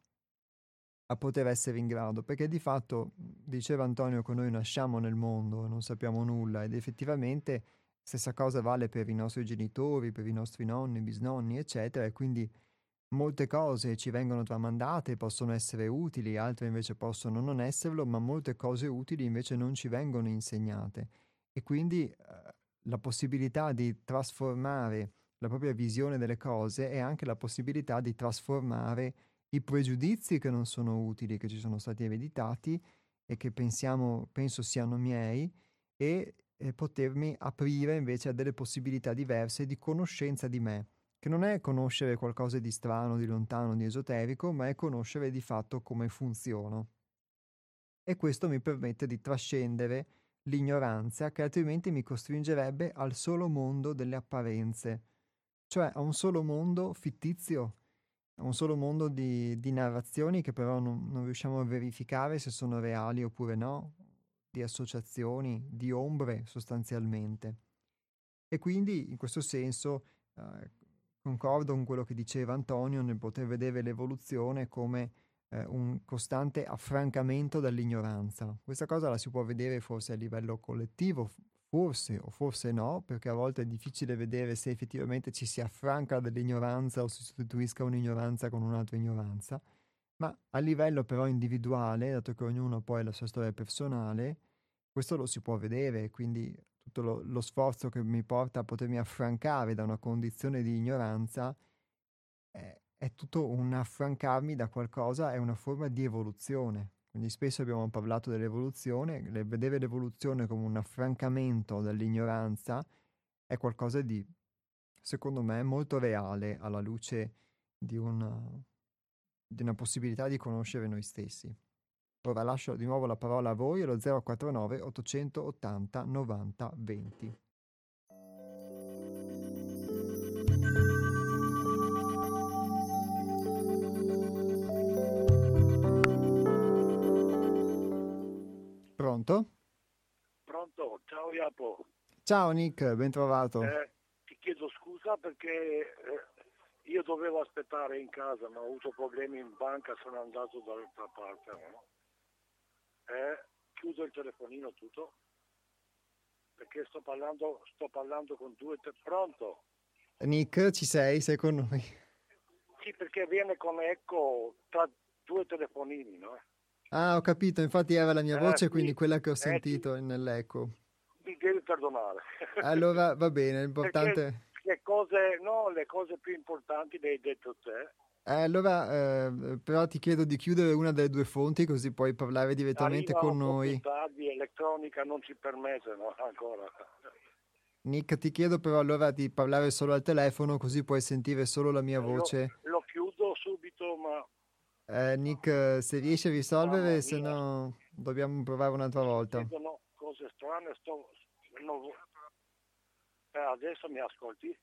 a poter essere in grado, perché di fatto diceva Antonio che noi nasciamo nel mondo, non sappiamo nulla ed effettivamente stessa cosa vale per i nostri genitori, per i nostri nonni, bisnonni, eccetera, e quindi molte cose ci vengono tramandate, possono essere utili, altre invece possono non esserlo, ma molte cose utili invece non ci vengono insegnate e quindi eh, la possibilità di trasformare la propria visione delle cose è anche la possibilità di trasformare i pregiudizi che non sono utili, che ci sono stati ereditati e che pensiamo, penso siano miei, e, e potermi aprire invece a delle possibilità diverse di conoscenza di me, che non è conoscere qualcosa di strano, di lontano, di esoterico, ma è conoscere di fatto come funziono. E questo mi permette di trascendere l'ignoranza che altrimenti mi costringerebbe al solo mondo delle apparenze, cioè a un solo mondo fittizio, a un solo mondo di, di narrazioni che però non, non, riusciamo a verificare se sono reali oppure no, di associazioni, di ombre sostanzialmente. E quindi in questo senso eh, concordo con quello che diceva Antonio nel poter vedere l'evoluzione come eh, un costante affrancamento dall'ignoranza. Questa cosa la si può vedere forse a livello collettivo, forse o forse no, perché a volte è difficile vedere se effettivamente ci si affranca dall'ignoranza o si sostituisca un'ignoranza con un'altra ignoranza, ma a livello però individuale, dato che ognuno poi ha la sua storia personale, questo lo si può vedere, quindi tutto lo, lo sforzo che mi porta a potermi affrancare da una condizione di ignoranza è tutto un affrancarmi da qualcosa, è una forma di evoluzione. Quindi spesso abbiamo parlato dell'evoluzione, vedere l'evoluzione come un affrancamento dall'ignoranza è qualcosa di, secondo me, molto reale alla luce di una, di una possibilità di conoscere noi stessi. Ora lascio di nuovo la parola a voi allo 049 880 90 20. Pronto? Pronto, ciao Iapo. Ciao Nick, ben trovato. Eh, ti chiedo scusa perché eh, io dovevo aspettare in casa, ma ho avuto problemi in banca, sono andato dall'altra parte. No? Eh, chiudo il telefonino tutto perché sto parlando, sto parlando con due... Te- Pronto? Nick, ci sei? Sei con noi? Sì, perché viene con eco tra due telefonini, no? Ah, ho capito, infatti era la mia eh, voce, quindi quella che ho eh, sentito eh, nell'eco. Mi devi perdonare. Allora va bene, l'importante... le cose, no, le cose più importanti le hai detto te. Eh, allora, eh, però ti chiedo di chiudere una delle due fonti così puoi parlare direttamente Arriva con noi. Tardi, elettronica non ci permettono ancora. Nick, ti chiedo però allora di parlare solo al telefono così puoi sentire solo la mia voce. Lo, lo chiudo subito, ma eh, Nick, se riesci a risolvere, se no dobbiamo provare un'altra volta. Vedono cose strane, sto... eh, adesso mi ascolti?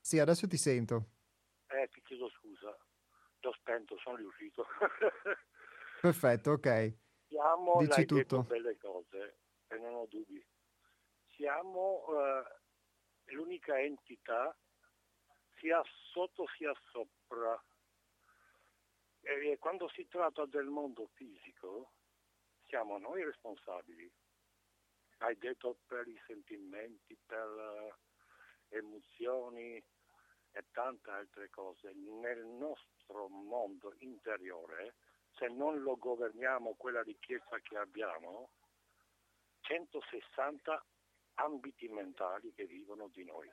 Sì, adesso ti sento. Eh, ti chiedo scusa, l'ho spento, sono riuscito. Perfetto, ok. Siamo, Dici tutto. belle cose e non ho dubbi. Siamo eh, l'unica entità sia sotto sia sopra. E quando si tratta del mondo fisico, siamo noi responsabili. Hai detto per i sentimenti, per le emozioni e tante altre cose. Nel nostro mondo interiore, se non lo governiamo quella ricchezza che abbiamo, 160 ambiti mentali che vivono di noi.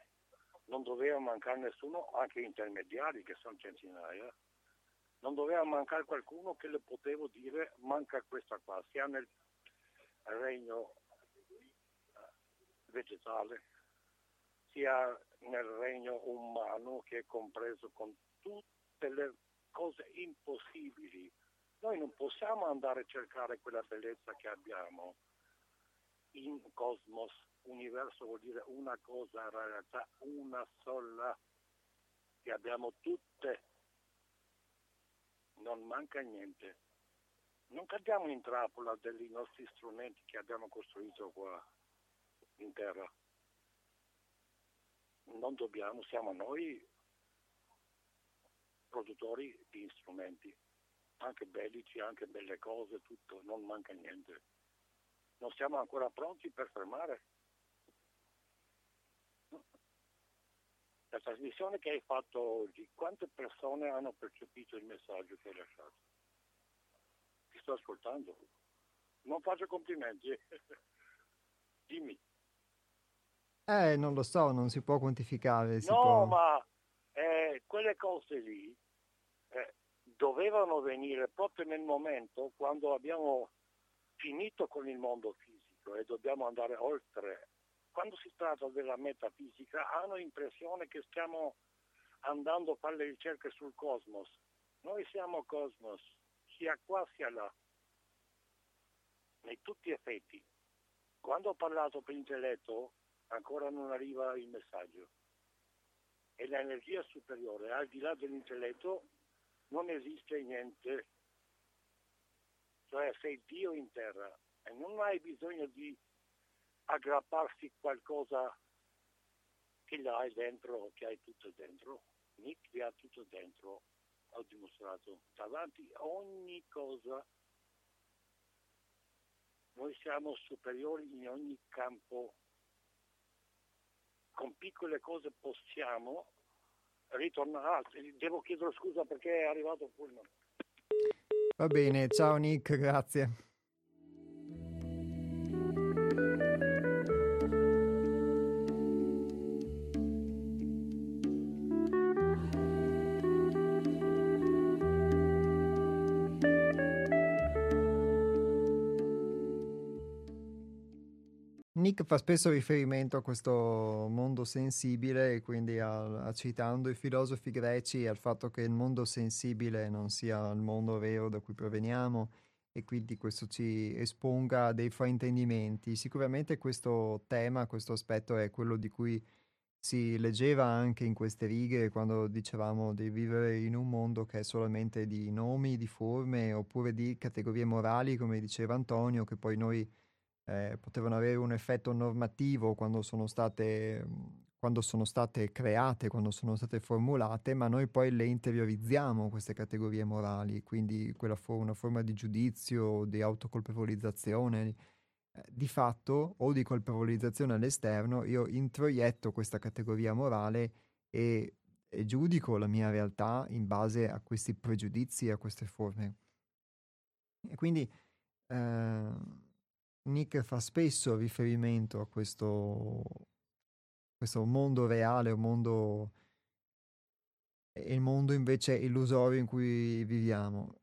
Non doveva mancare nessuno, anche intermediari che sono centinaia, non doveva mancare qualcuno che le potevo dire manca questa qua, sia nel regno eh, vegetale, sia nel regno umano che è compreso con tutte le cose impossibili. Noi non possiamo andare a cercare quella bellezza che abbiamo in cosmos, universo vuol dire una cosa, in realtà una sola, che abbiamo tutte, non manca niente. Non cadiamo in trappola dei nostri strumenti che abbiamo costruito qua in terra. Non dobbiamo, siamo noi produttori di strumenti, anche bellici, anche belle cose, tutto, non manca niente non siamo ancora pronti per fermare. La trasmissione che hai fatto oggi, quante persone hanno percepito il messaggio che hai lasciato? Ti sto ascoltando. Non faccio complimenti. Dimmi. Eh, non lo so, non si può quantificare. Si no, può... ma eh, quelle cose lì eh, dovevano venire proprio nel momento quando abbiamo finito con il mondo fisico e dobbiamo andare oltre. Quando si tratta della metafisica hanno l'impressione che stiamo andando a fare le ricerche sul cosmos. Noi siamo cosmos, sia qua sia là, nei tutti gli effetti. Quando ho parlato per intelletto ancora non arriva il messaggio. E l'energia superiore, al di là dell'intelletto, non esiste niente cioè sei Dio in terra e non hai bisogno di aggrapparsi qualcosa che l'hai dentro, che hai tutto dentro. Nick ha tutto dentro, ho dimostrato davanti ogni cosa. Noi siamo superiori in ogni campo. Con piccole cose possiamo ritornare. Ah, devo chiedere scusa perché è arrivato il pullman. Va bene, ciao Nick, grazie. Nick fa spesso riferimento a questo mondo sensibile quindi a, a, citando i filosofi greci al fatto che il mondo sensibile non sia il mondo vero da cui proveniamo e quindi questo ci esponga a dei fraintendimenti. Sicuramente questo tema, questo aspetto è quello di cui si leggeva anche in queste righe quando dicevamo di vivere in un mondo che è solamente di nomi, di forme oppure di categorie morali, come diceva Antonio, che poi noi eh, potevano avere un effetto normativo quando sono state quando sono state create, quando sono state formulate, ma noi poi le interiorizziamo queste categorie morali, quindi quella fu una forma di giudizio, di autocolpevolizzazione, eh, di fatto o di colpevolizzazione all'esterno, io introietto questa categoria morale e, e giudico la mia realtà in base a questi pregiudizi, a queste forme. E quindi eh, Nick fa spesso riferimento a questo, questo mondo reale, un mondo il mondo invece illusorio in cui viviamo.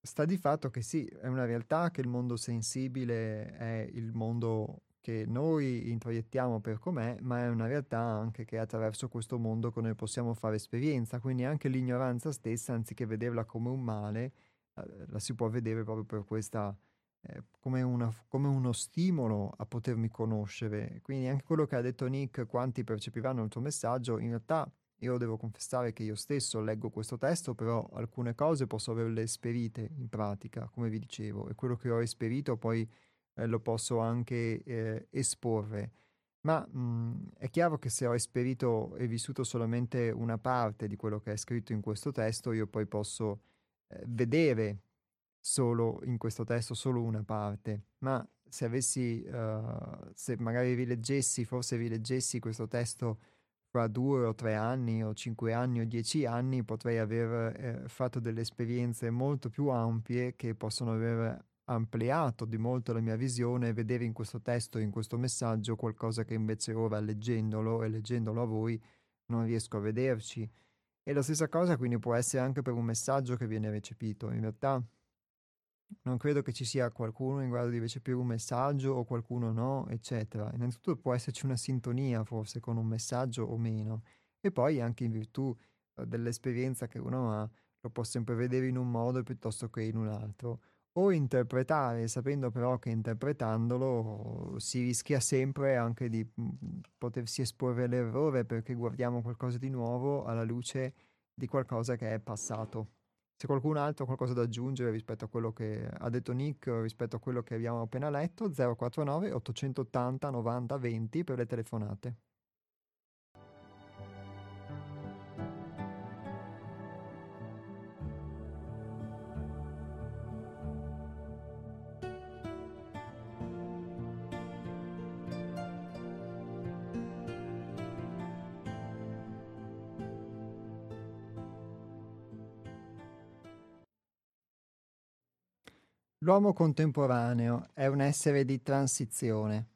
Sta di fatto che sì, è una realtà che il mondo sensibile è il mondo che noi introiettiamo per com'è, ma è una realtà anche che attraverso questo mondo che noi possiamo fare esperienza, quindi anche l'ignoranza stessa, anziché vederla come un male, eh, la si può vedere proprio per questa eh, come, una, come, uno stimolo a potermi conoscere. Quindi anche quello che ha detto Nick, quanti percepiranno il tuo messaggio, in realtà io devo confessare che io stesso leggo questo testo, però alcune cose posso averle esperite in pratica, come vi dicevo, e quello che ho esperito poi eh, lo posso anche eh, esporre. Ma mh, mhmm, è chiaro che se ho esperito e vissuto solamente una parte di quello che è scritto in questo testo, io poi posso eh, vedere solo in questo testo solo una parte, ma se avessi, uh, se magari rileggessi, forse rileggessi questo testo fra due o tre anni o cinque anni o dieci anni, potrei aver eh, fatto delle esperienze molto più ampie che possono aver ampliato di molto la mia visione e vedere in questo testo, in questo messaggio, qualcosa che invece ora leggendolo e leggendolo a voi non riesco a vederci. E la stessa cosa quindi può essere anche per un messaggio che viene recepito. In realtà non credo che ci sia qualcuno in grado di recepire un messaggio o qualcuno no, eccetera. Innanzitutto può esserci una sintonia forse con un messaggio o meno. E poi anche in virtù eh, dell'esperienza che uno ha, lo può sempre vedere in un modo piuttosto che in un altro o interpretare, sapendo però che interpretandolo si rischia sempre anche di mhmm, potersi esporre all'errore perché guardiamo qualcosa di nuovo alla luce di qualcosa che è passato. Se qualcun altro qualcosa da aggiungere rispetto a quello che ha detto Nick rispetto a quello che abbiamo appena letto, 049 880 90 20 per le telefonate. L'uomo contemporaneo è un essere di transizione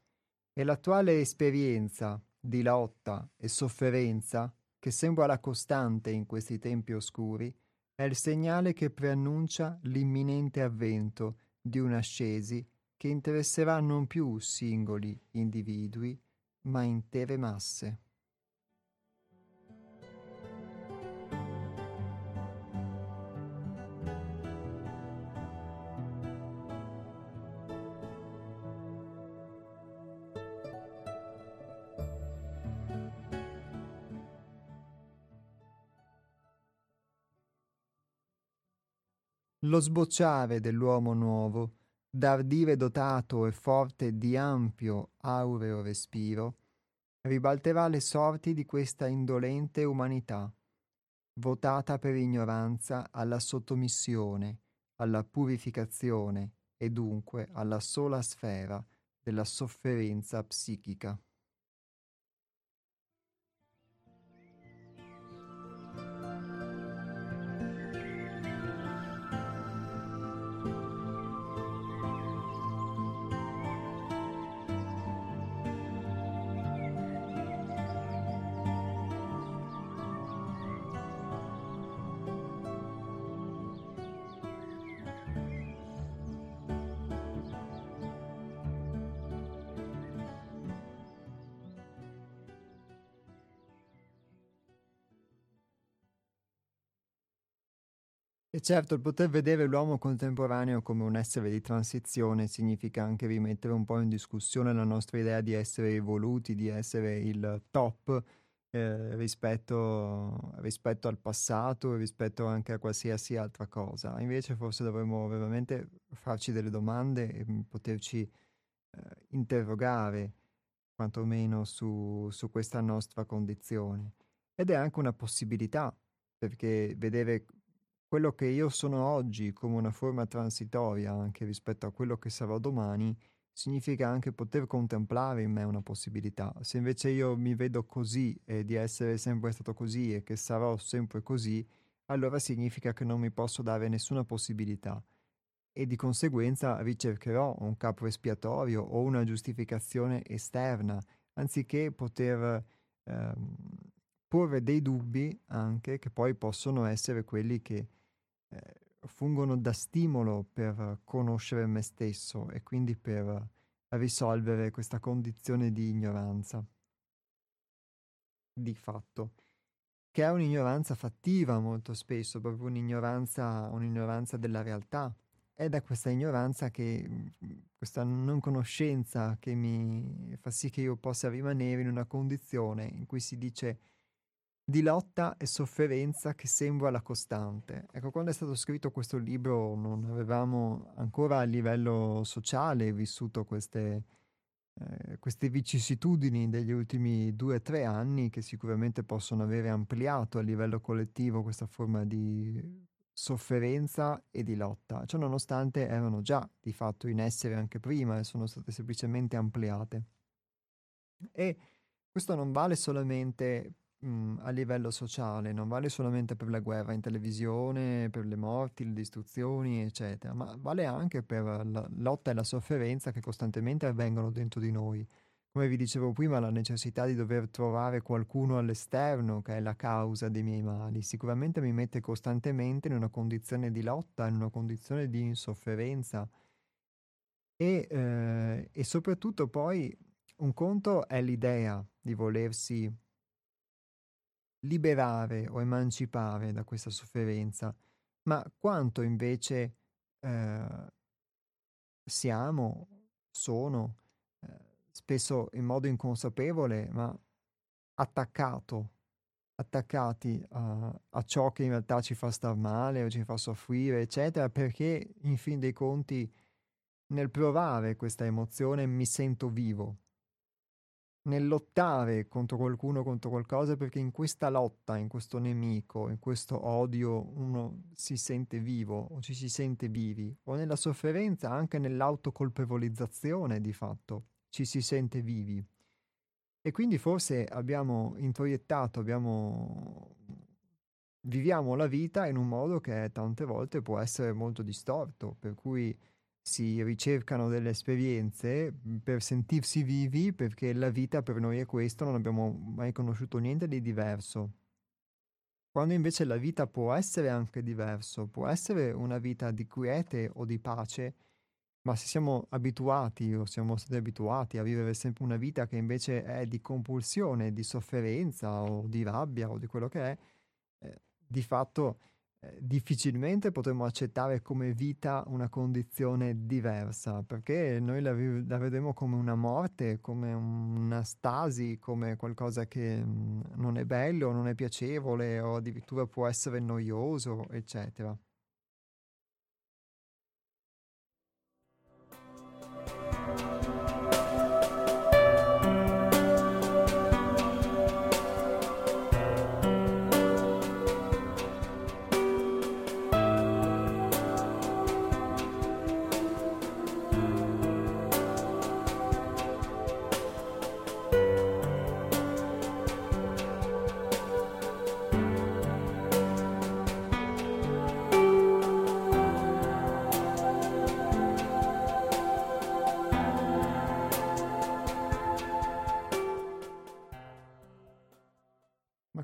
e l'attuale esperienza di lotta e sofferenza, che sembra la costante in questi tempi oscuri, è il segnale che preannuncia l'imminente avvento di un'ascesi che interesserà non più singoli individui, ma intere masse. Lo sbocciare dell'uomo nuovo, d'ardire dotato e forte di ampio, aureo respiro, ribalterà le sorti di questa indolente umanità, votata per ignoranza alla sottomissione, alla purificazione e dunque alla sola sfera della sofferenza psichica. Certo, il poter vedere l'uomo contemporaneo come un essere di transizione significa anche rimettere un po' in discussione la nostra idea di essere evoluti, di essere il top eh, rispetto, rispetto, al passato rispetto anche a qualsiasi altra cosa. Invece forse dovremmo veramente farci delle domande e poterci eh, interrogare quantomeno su, su questa nostra condizione. Ed è anche una possibilità, perché vedere quello che io sono oggi come una forma transitoria anche rispetto a quello che sarò domani, significa anche poter contemplare in me una possibilità. Se invece io mi vedo così e di essere sempre stato così e che sarò sempre così, allora significa che non mi posso dare nessuna possibilità e di conseguenza ricercherò un capo espiatorio o una giustificazione esterna, anziché poter ehm, porre dei dubbi anche che poi possono essere quelli che eh, fungono da stimolo per conoscere me stesso e quindi per risolvere questa condizione di ignoranza. Di fatto, che è un'ignoranza fattiva molto spesso, proprio un'ignoranza, un'ignoranza della realtà. È da questa ignoranza che, questa non conoscenza che mi fa sì che io possa rimanere in una condizione in cui si dice di lotta e sofferenza che sembra la costante. Ecco, quando è stato scritto questo libro non avevamo ancora a livello sociale vissuto queste, eh, queste vicissitudini degli ultimi due o tre anni che sicuramente possono avere ampliato a livello collettivo questa forma di sofferenza e di lotta. Ciò nonostante erano già di fatto in essere anche prima e sono state semplicemente ampliate. E questo non vale solamente mh, a livello sociale, non vale solamente per la guerra in televisione, per le morti, le distruzioni, eccetera, ma vale anche per la lotta e la sofferenza che costantemente avvengono dentro di noi. Come vi dicevo prima, la necessità di dover trovare qualcuno all'esterno che è la causa dei miei mali, sicuramente mi mette costantemente in una condizione di lotta, in una condizione di insofferenza. E, eh, e soprattutto poi un conto è l'idea di volersi liberare o emancipare da questa sofferenza, ma quanto invece eh, siamo, sono, eh, spesso in modo inconsapevole, ma attaccato, attaccati a, a, ciò che in realtà ci fa star male o ci fa soffrire, eccetera, perché in fin dei conti nel provare questa emozione mi sento vivo nel lottare contro qualcuno, contro qualcosa, perché in questa lotta, in questo nemico, in questo odio, uno si sente vivo o ci si sente vivi, o nella sofferenza, anche nell'autocolpevolizzazione di fatto, ci si sente vivi. E quindi forse abbiamo introiettato, abbiamo... viviamo la vita in un modo che tante volte può essere molto distorto, per cui si ricercano delle esperienze mhmm, per sentirsi vivi perché la vita per noi è questo, non abbiamo mai conosciuto niente di diverso. Quando invece la vita può essere anche diverso, può essere una vita di quiete o di pace, ma se siamo abituati o siamo stati abituati a vivere sempre una vita che invece è di compulsione, di sofferenza o di rabbia o di quello che è, eh, di fatto eh, difficilmente potremmo accettare come vita una condizione diversa, perché noi la, la vedremo come una morte, come una stasi, come qualcosa che mh, non è bello, non è piacevole o addirittura può essere noioso, eccetera.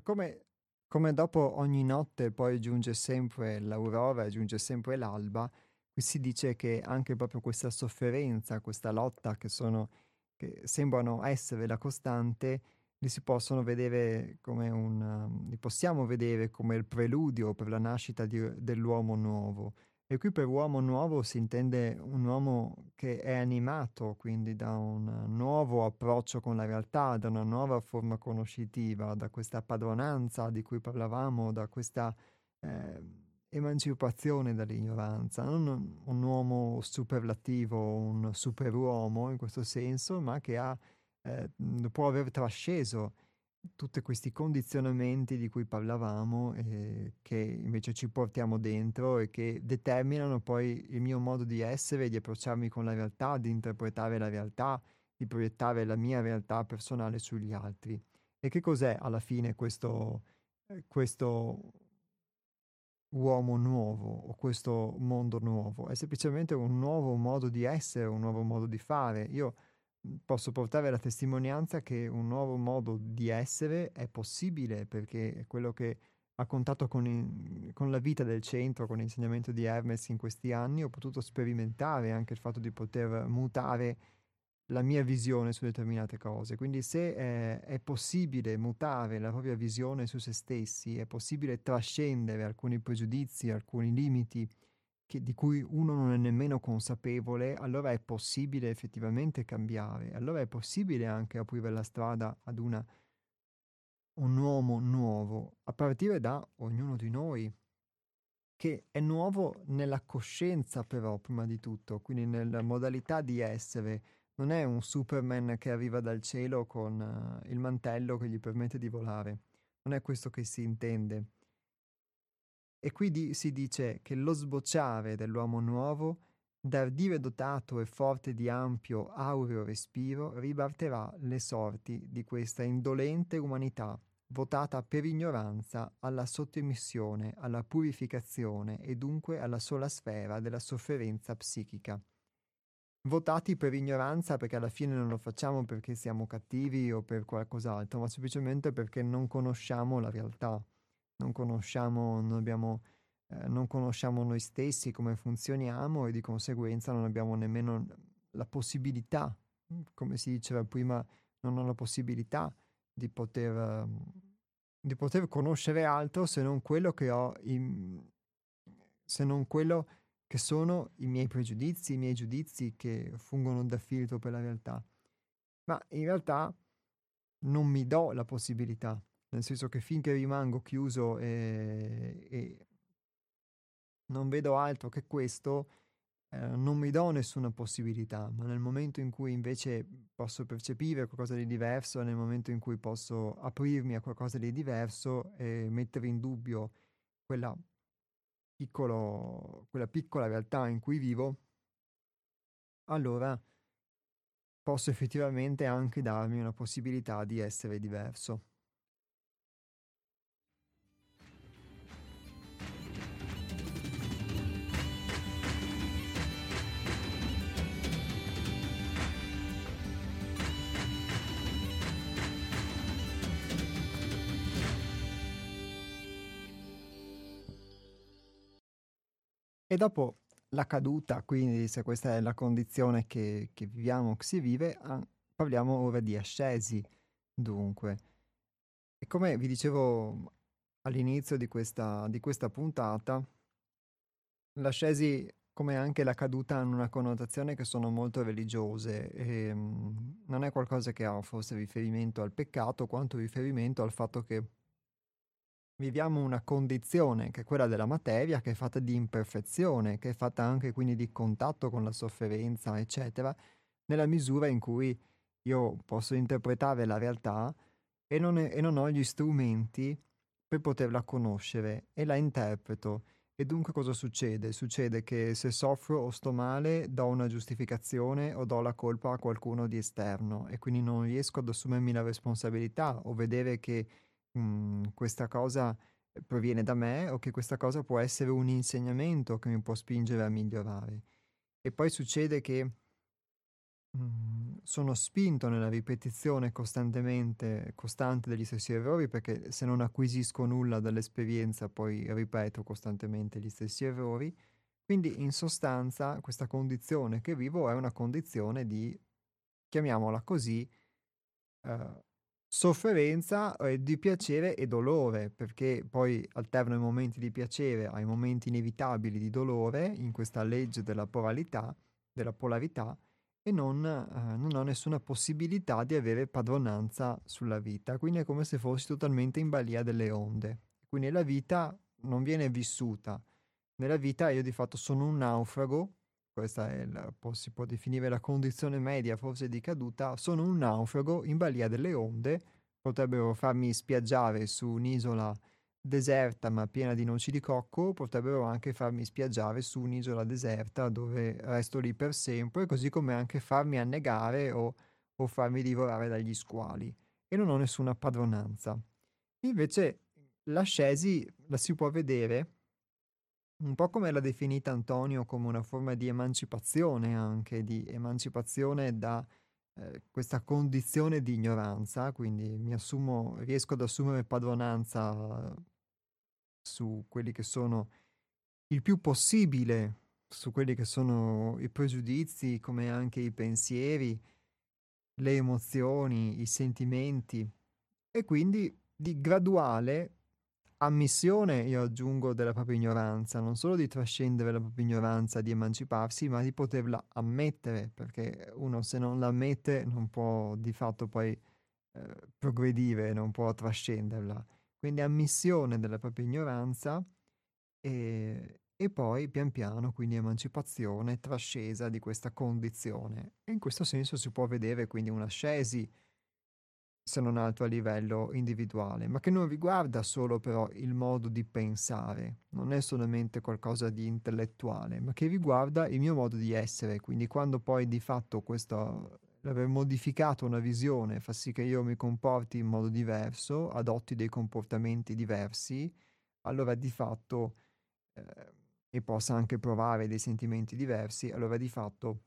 Come, come dopo ogni notte poi giunge sempre l'aurora, giunge sempre l'alba, qui si dice che anche proprio questa sofferenza, questa lotta che, sono, che sembrano essere la costante, li si possono vedere come un, li possiamo vedere come il preludio per la nascita di, dell'uomo nuovo. E qui per uomo nuovo si intende un uomo che è animato quindi da un nuovo approccio con la realtà, da una nuova forma conoscitiva, da questa padronanza di cui parlavamo, da questa eh, emancipazione dall'ignoranza. Non un, uomo superlativo, un superuomo in questo senso, ma che ha, eh, può aver trasceso tutti questi condizionamenti di cui parlavamo eh, che invece ci portiamo dentro e che determinano poi il mio modo di essere, di approcciarmi con la realtà, di interpretare la realtà, di proiettare la mia realtà personale sugli altri. E che cos'è alla fine questo, eh, questo uomo nuovo o questo mondo nuovo? È semplicemente un nuovo modo di essere, un nuovo modo di fare. Io posso portare la testimonianza che un nuovo modo di essere è possibile perché è quello che a contatto con, in, con, la vita del centro, con l'insegnamento di Hermes in questi anni, ho potuto sperimentare anche il fatto di poter mutare la mia visione su determinate cose. Quindi se è, è possibile mutare la propria visione su se stessi, è possibile trascendere alcuni pregiudizi, alcuni limiti, che, di cui uno non è nemmeno consapevole, allora è possibile effettivamente cambiare, allora è possibile anche aprire la strada ad una un uomo nuovo, a partire da ognuno di noi, che è nuovo nella coscienza però, prima di tutto, quindi nella modalità di essere. Non è un Superman che arriva dal cielo con uh, il mantello che gli permette di volare. Non è questo che si intende. E qui di- si dice che lo sbocciare dell'uomo nuovo, d'ardire dotato e forte di ampio, aureo respiro, ribalterà le sorti di questa indolente umanità votata per ignoranza alla sottomissione, alla purificazione e dunque alla sola sfera della sofferenza psichica. Votati per ignoranza perché alla fine non lo facciamo perché siamo cattivi o per qualcos'altro, ma semplicemente perché non conosciamo la realtà, non conosciamo, non abbiamo, eh, non conosciamo noi stessi, come funzioniamo e di conseguenza non abbiamo nemmeno la possibilità, come si diceva prima, non ho la possibilità di poter, di poter conoscere altro se non quello che ho, in, se non quello che sono i miei pregiudizi, i miei giudizi che fungono da filtro per la realtà. Ma in realtà non mi do la possibilità, nel senso che finché rimango chiuso e, e non vedo altro che questo, eh, non mi do nessuna possibilità, ma nel momento in cui invece posso percepire qualcosa di diverso, nel momento in cui posso aprirmi a qualcosa di diverso e mettere in dubbio quella, piccolo, quella piccola realtà in cui vivo, allora posso effettivamente anche darmi una possibilità di essere diverso. E dopo la caduta, quindi se questa è la condizione che, che viviamo, che si vive, ah, parliamo ora di ascesi, dunque. E come vi dicevo all'inizio di questa, di questa puntata, l'ascesi come anche la caduta hanno una connotazione che sono molto religiose e um, non è qualcosa che ha forse riferimento al peccato quanto riferimento al fatto che viviamo una condizione che è quella della materia, che è fatta di imperfezione, che è fatta anche quindi di contatto con la sofferenza, eccetera, nella misura in cui io posso interpretare la realtà e non, è, e non ho gli strumenti per poterla conoscere e la interpreto. E dunque cosa succede? Succede che se soffro o sto male do una giustificazione o do la colpa a qualcuno di esterno e quindi non riesco ad assumermi la responsabilità o vedere che mhmm, questa cosa proviene da me o che questa cosa può essere un insegnamento che mi può spingere a migliorare. E poi succede che mhmm, sono spinto nella ripetizione costantemente, costante degli stessi errori perché se non acquisisco nulla dall'esperienza poi ripeto costantemente gli stessi errori. Quindi in sostanza questa condizione che vivo è una condizione di, chiamiamola così, eh, sofferenza eh, di piacere e dolore, perché poi alterno i momenti di piacere ai momenti inevitabili di dolore in questa legge della polarità, della polarità e non, eh, non ho nessuna possibilità di avere padronanza sulla vita, quindi è come se fossi totalmente in balia delle onde. Quindi la vita non viene vissuta. Nella vita io di fatto sono un naufrago questa la, si può definire la condizione media forse di caduta, sono un naufrago in balia delle onde, potrebbero farmi spiaggiare su un'isola deserta ma piena di noci di cocco, potrebbero anche farmi spiaggiare su un'isola deserta dove resto lì per sempre, così come anche farmi annegare o, o farmi divorare dagli squali e non ho nessuna padronanza. Invece l'ascesi la si può vedere un po' come l'ha definita Antonio come una forma di emancipazione anche, di emancipazione da eh, questa condizione di ignoranza, quindi mi assumo, riesco ad assumere padronanza su quelli che sono il più possibile, su quelli che sono i pregiudizi, come anche i pensieri, le emozioni, i sentimenti, e quindi di graduale ammissione, io aggiungo, della propria ignoranza, non solo di trascendere la propria ignoranza, di emanciparsi, ma di poterla ammettere, perché uno se non la ammette non può di fatto poi eh, progredire, non può trascenderla. Quindi ammissione della propria ignoranza e, e poi pian piano, quindi emancipazione, trascesa di questa condizione. E in questo senso si può vedere quindi un'ascesi se non altro a livello individuale, ma che non riguarda solo però il modo di pensare, non è solamente qualcosa di intellettuale, ma che riguarda il mio modo di essere. Quindi quando poi di fatto questo l'aver modificato una visione fa sì che io mi comporti in modo diverso, adotti dei comportamenti diversi, allora di fatto eh, e possa anche provare dei sentimenti diversi, allora di fatto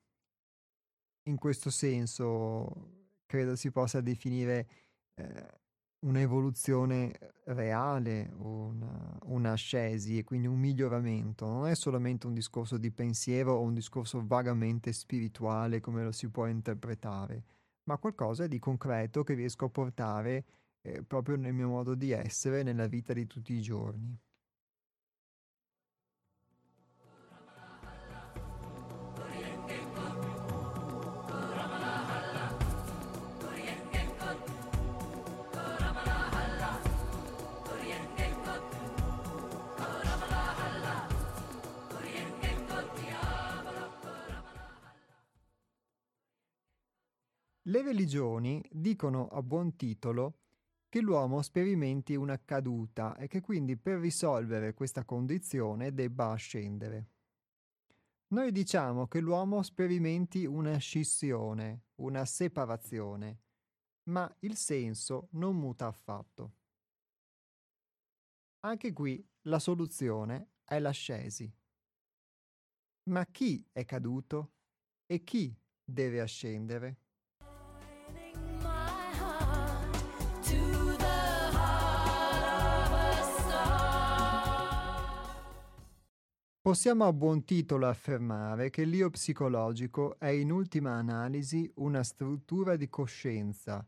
in questo senso credo si possa definire eh, un'evoluzione reale, una, un'ascesi e quindi un miglioramento. Non è solamente un discorso di pensiero o un discorso vagamente spirituale come lo si può interpretare, ma qualcosa di concreto che riesco a portare eh, proprio nel mio modo di essere nella vita di tutti i giorni. Le religioni dicono a buon titolo che l'uomo sperimenti una caduta e che quindi per risolvere questa condizione debba ascendere. Noi diciamo che l'uomo sperimenti una scissione, una separazione, ma il senso non muta affatto. Anche qui la soluzione è l'ascesi. Ma chi è caduto e chi deve ascendere? Possiamo a buon titolo affermare che l'io psicologico è in ultima analisi una struttura di coscienza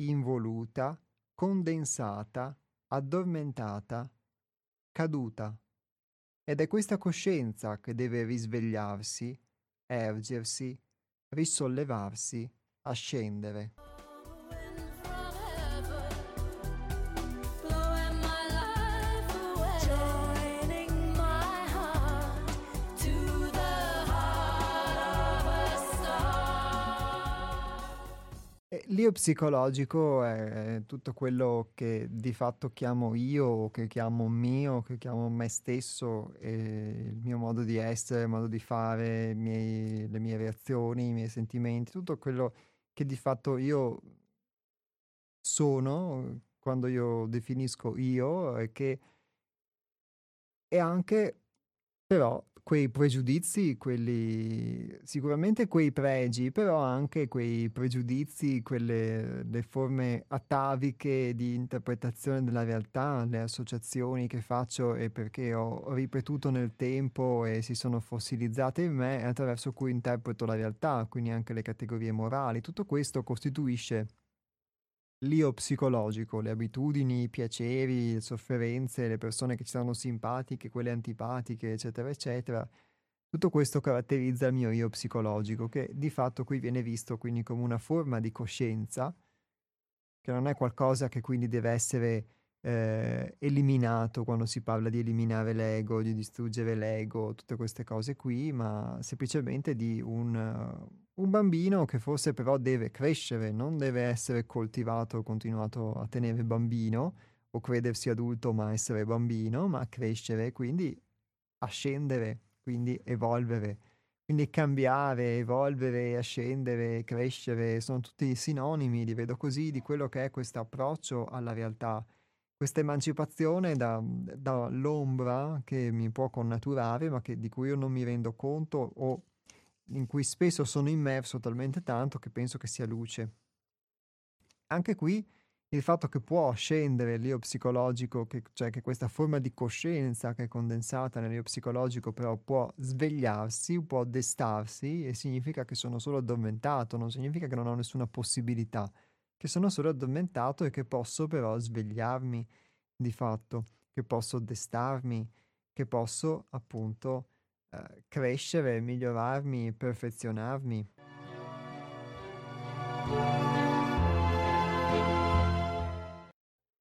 involuta, condensata, addormentata, caduta. Ed è questa coscienza che deve risvegliarsi, ergersi, risollevarsi, ascendere. L'io psicologico è tutto quello che di fatto chiamo io, che chiamo mio, che chiamo me stesso, il mio modo di essere, il modo di fare, miei, le mie reazioni, i miei sentimenti, tutto quello che di fatto io sono quando io definisco io e che è anche però quei pregiudizi, quelli sicuramente quei pregi, però anche quei pregiudizi, quelle le forme ataviche di interpretazione della realtà, le associazioni che faccio e perché ho ripetuto nel tempo e si sono fossilizzate in me attraverso cui interpreto la realtà, quindi anche le categorie morali. Tutto questo costituisce l'io psicologico, le abitudini, i piaceri, le sofferenze, le persone che ci stanno simpatiche, quelle antipatiche, eccetera, eccetera. Tutto questo caratterizza il mio io psicologico, che di fatto qui viene visto quindi come una forma di coscienza, che non è qualcosa che quindi deve essere eh, eliminato quando si parla di eliminare l'ego, di distruggere l'ego, tutte queste cose qui, ma semplicemente di un un bambino che forse però deve crescere, non deve essere coltivato, continuato a tenere bambino o credersi adulto ma essere bambino, ma crescere, quindi ascendere, quindi evolvere. Quindi cambiare, evolvere, ascendere, crescere, sono tutti sinonimi, li vedo così, di quello che è questo approccio alla realtà, questa emancipazione da, dall'ombra che mi può connaturare, ma che, di cui io non mi rendo conto o in cui spesso sono immerso talmente tanto che penso che sia luce. Anche qui il fatto che può scendere l'io psicologico, che, cioè che questa forma di coscienza che è condensata nell'io psicologico però può svegliarsi, può destarsi e significa che sono solo addormentato, non significa che non ho nessuna possibilità, che sono solo addormentato e che posso però svegliarmi di fatto, che posso destarmi, che posso appunto crescere, migliorarmi, perfezionarmi.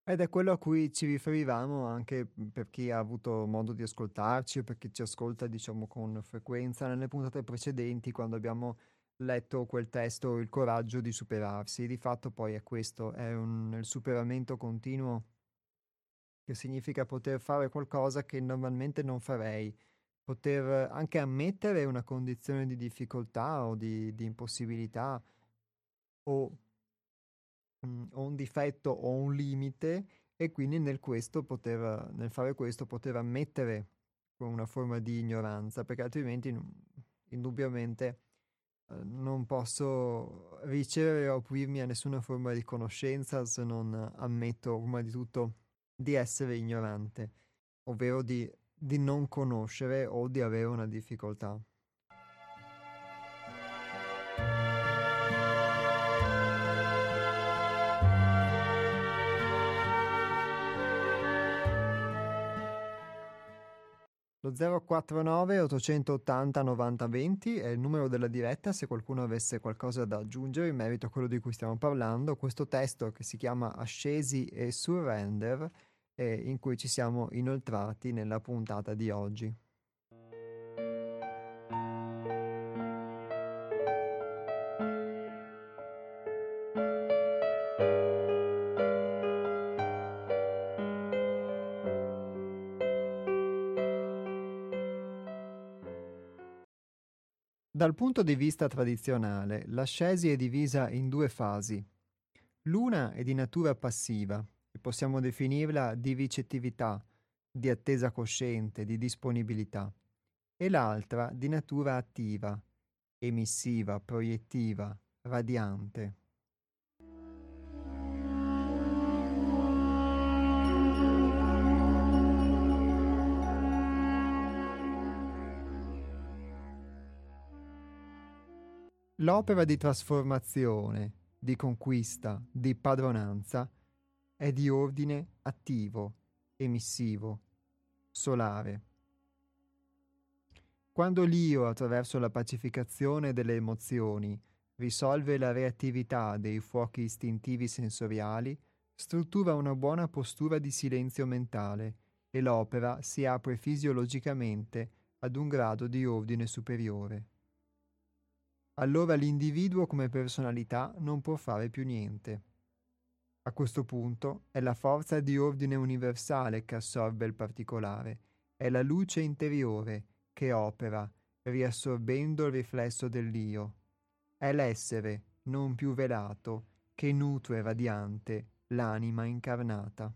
Ed è quello a cui ci riferivamo anche per chi ha avuto modo di ascoltarci o per chi ci ascolta, diciamo, con frequenza nelle puntate precedenti, quando abbiamo letto quel testo Il coraggio di superarsi. Di fatto poi è questo, è un, il superamento continuo che significa poter fare qualcosa che normalmente non farei, poter anche ammettere una condizione di difficoltà o di, di impossibilità o mhmm, ho un difetto o un limite e quindi nel poter nel fare questo poter ammettere una forma di ignoranza, perché altrimenti indubbiamente, uhm, non posso ricevere o aprirmi a nessuna forma di conoscenza se non ammetto prima di tutto di essere ignorante, ovvero di di non conoscere o di avere una difficoltà. Lo 049 880 90 20 è il numero della diretta se qualcuno avesse qualcosa da aggiungere in merito a quello di cui stiamo parlando. Questo testo che si chiama Ascesi e Surrender e in cui ci siamo inoltrati nella puntata di oggi. Dal punto di vista tradizionale, l'ascesi è divisa in due fasi. L'una è di natura passiva, possiamo definirla di ricettività, di attesa cosciente, di disponibilità, e l'altra di natura attiva, emissiva, proiettiva, radiante. L'opera di trasformazione, di conquista, di padronanza è di ordine attivo, emissivo, solare. Quando l'io, attraverso la pacificazione delle emozioni, risolve la reattività dei fuochi istintivi sensoriali, struttura una buona postura di silenzio mentale e l'opera si apre fisiologicamente ad un grado di ordine superiore allora l'individuo come personalità non può fare più niente. A questo punto è la forza di ordine universale che assorbe il particolare, è la luce interiore che opera, riassorbendo il riflesso dell'io. È l'essere, non più velato, che nutre radiante l'anima incarnata.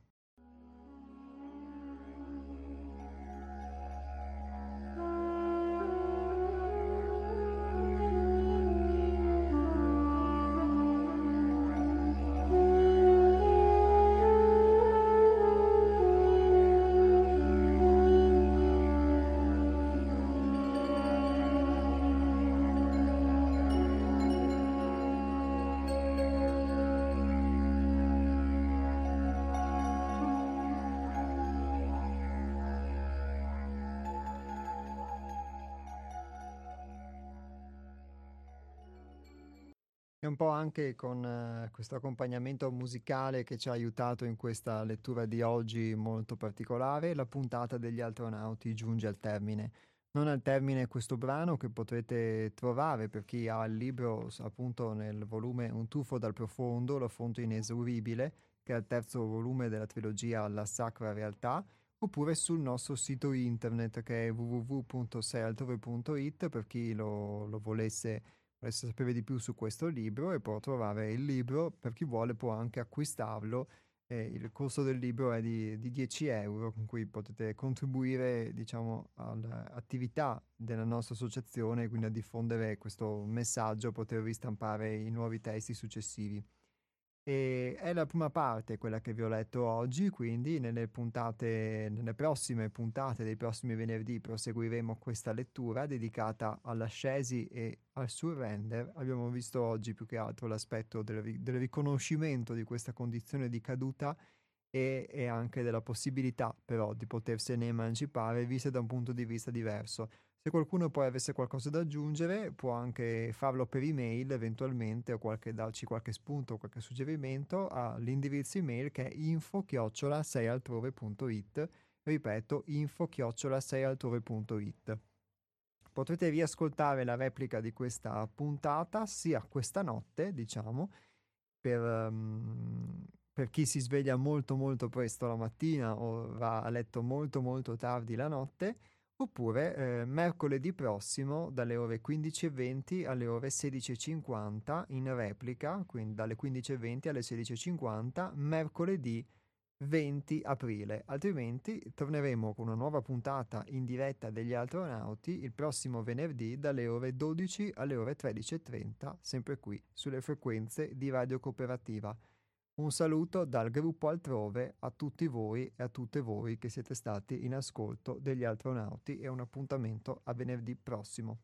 Anche con eh, questo accompagnamento musicale che ci ha aiutato in questa lettura di oggi molto particolare, la puntata degli astronauti giunge al termine. Non al termine questo brano che potrete trovare per chi ha il libro appunto nel volume Un tuffo dal profondo, la fonte inesauribile, che è il terzo volume della trilogia La Sacra Realtà, oppure sul nostro sito internet che è www.seialtrove.it per chi lo, lo volesse volesse sapere di più su questo libro e può trovare il libro, per chi vuole può anche acquistarlo. Eh, il costo del libro è di, di 10 euro, con cui potete contribuire diciamo, all'attività della nostra associazione, quindi a diffondere questo messaggio, poter ristampare i nuovi testi successivi. E è la prima parte quella che vi ho letto oggi, quindi nelle puntate, nelle prossime puntate dei prossimi venerdì proseguiremo questa lettura dedicata all'ascesi e al surrender. Abbiamo visto oggi più che altro l'aspetto del, del riconoscimento di questa condizione di caduta e, e, anche della possibilità però di potersene emancipare vista da un punto di vista diverso. Se qualcuno poi avesse qualcosa da aggiungere, può anche farlo per email eventualmente o qualche, darci qualche spunto o qualche suggerimento all'indirizzo email che è info-seialtrove.it. Ripeto, info-seialtrove.it. Potrete riascoltare la replica di questa puntata sia questa notte, diciamo, per, um, per chi si sveglia molto molto presto la mattina o va a letto molto molto tardi la notte, oppure eh, mercoledì prossimo dalle ore 15.20 alle ore 16.50 in replica, quindi dalle 15.20 alle 16.50, mercoledì 20 aprile. Altrimenti torneremo con una nuova puntata in diretta degli astronauti il prossimo venerdì dalle ore 12 alle ore 13.30, sempre qui sulle frequenze di Radio Cooperativa. Un saluto dal gruppo Altrove a tutti voi e a tutte voi che siete stati in ascolto degli astronauti e un appuntamento a venerdì prossimo.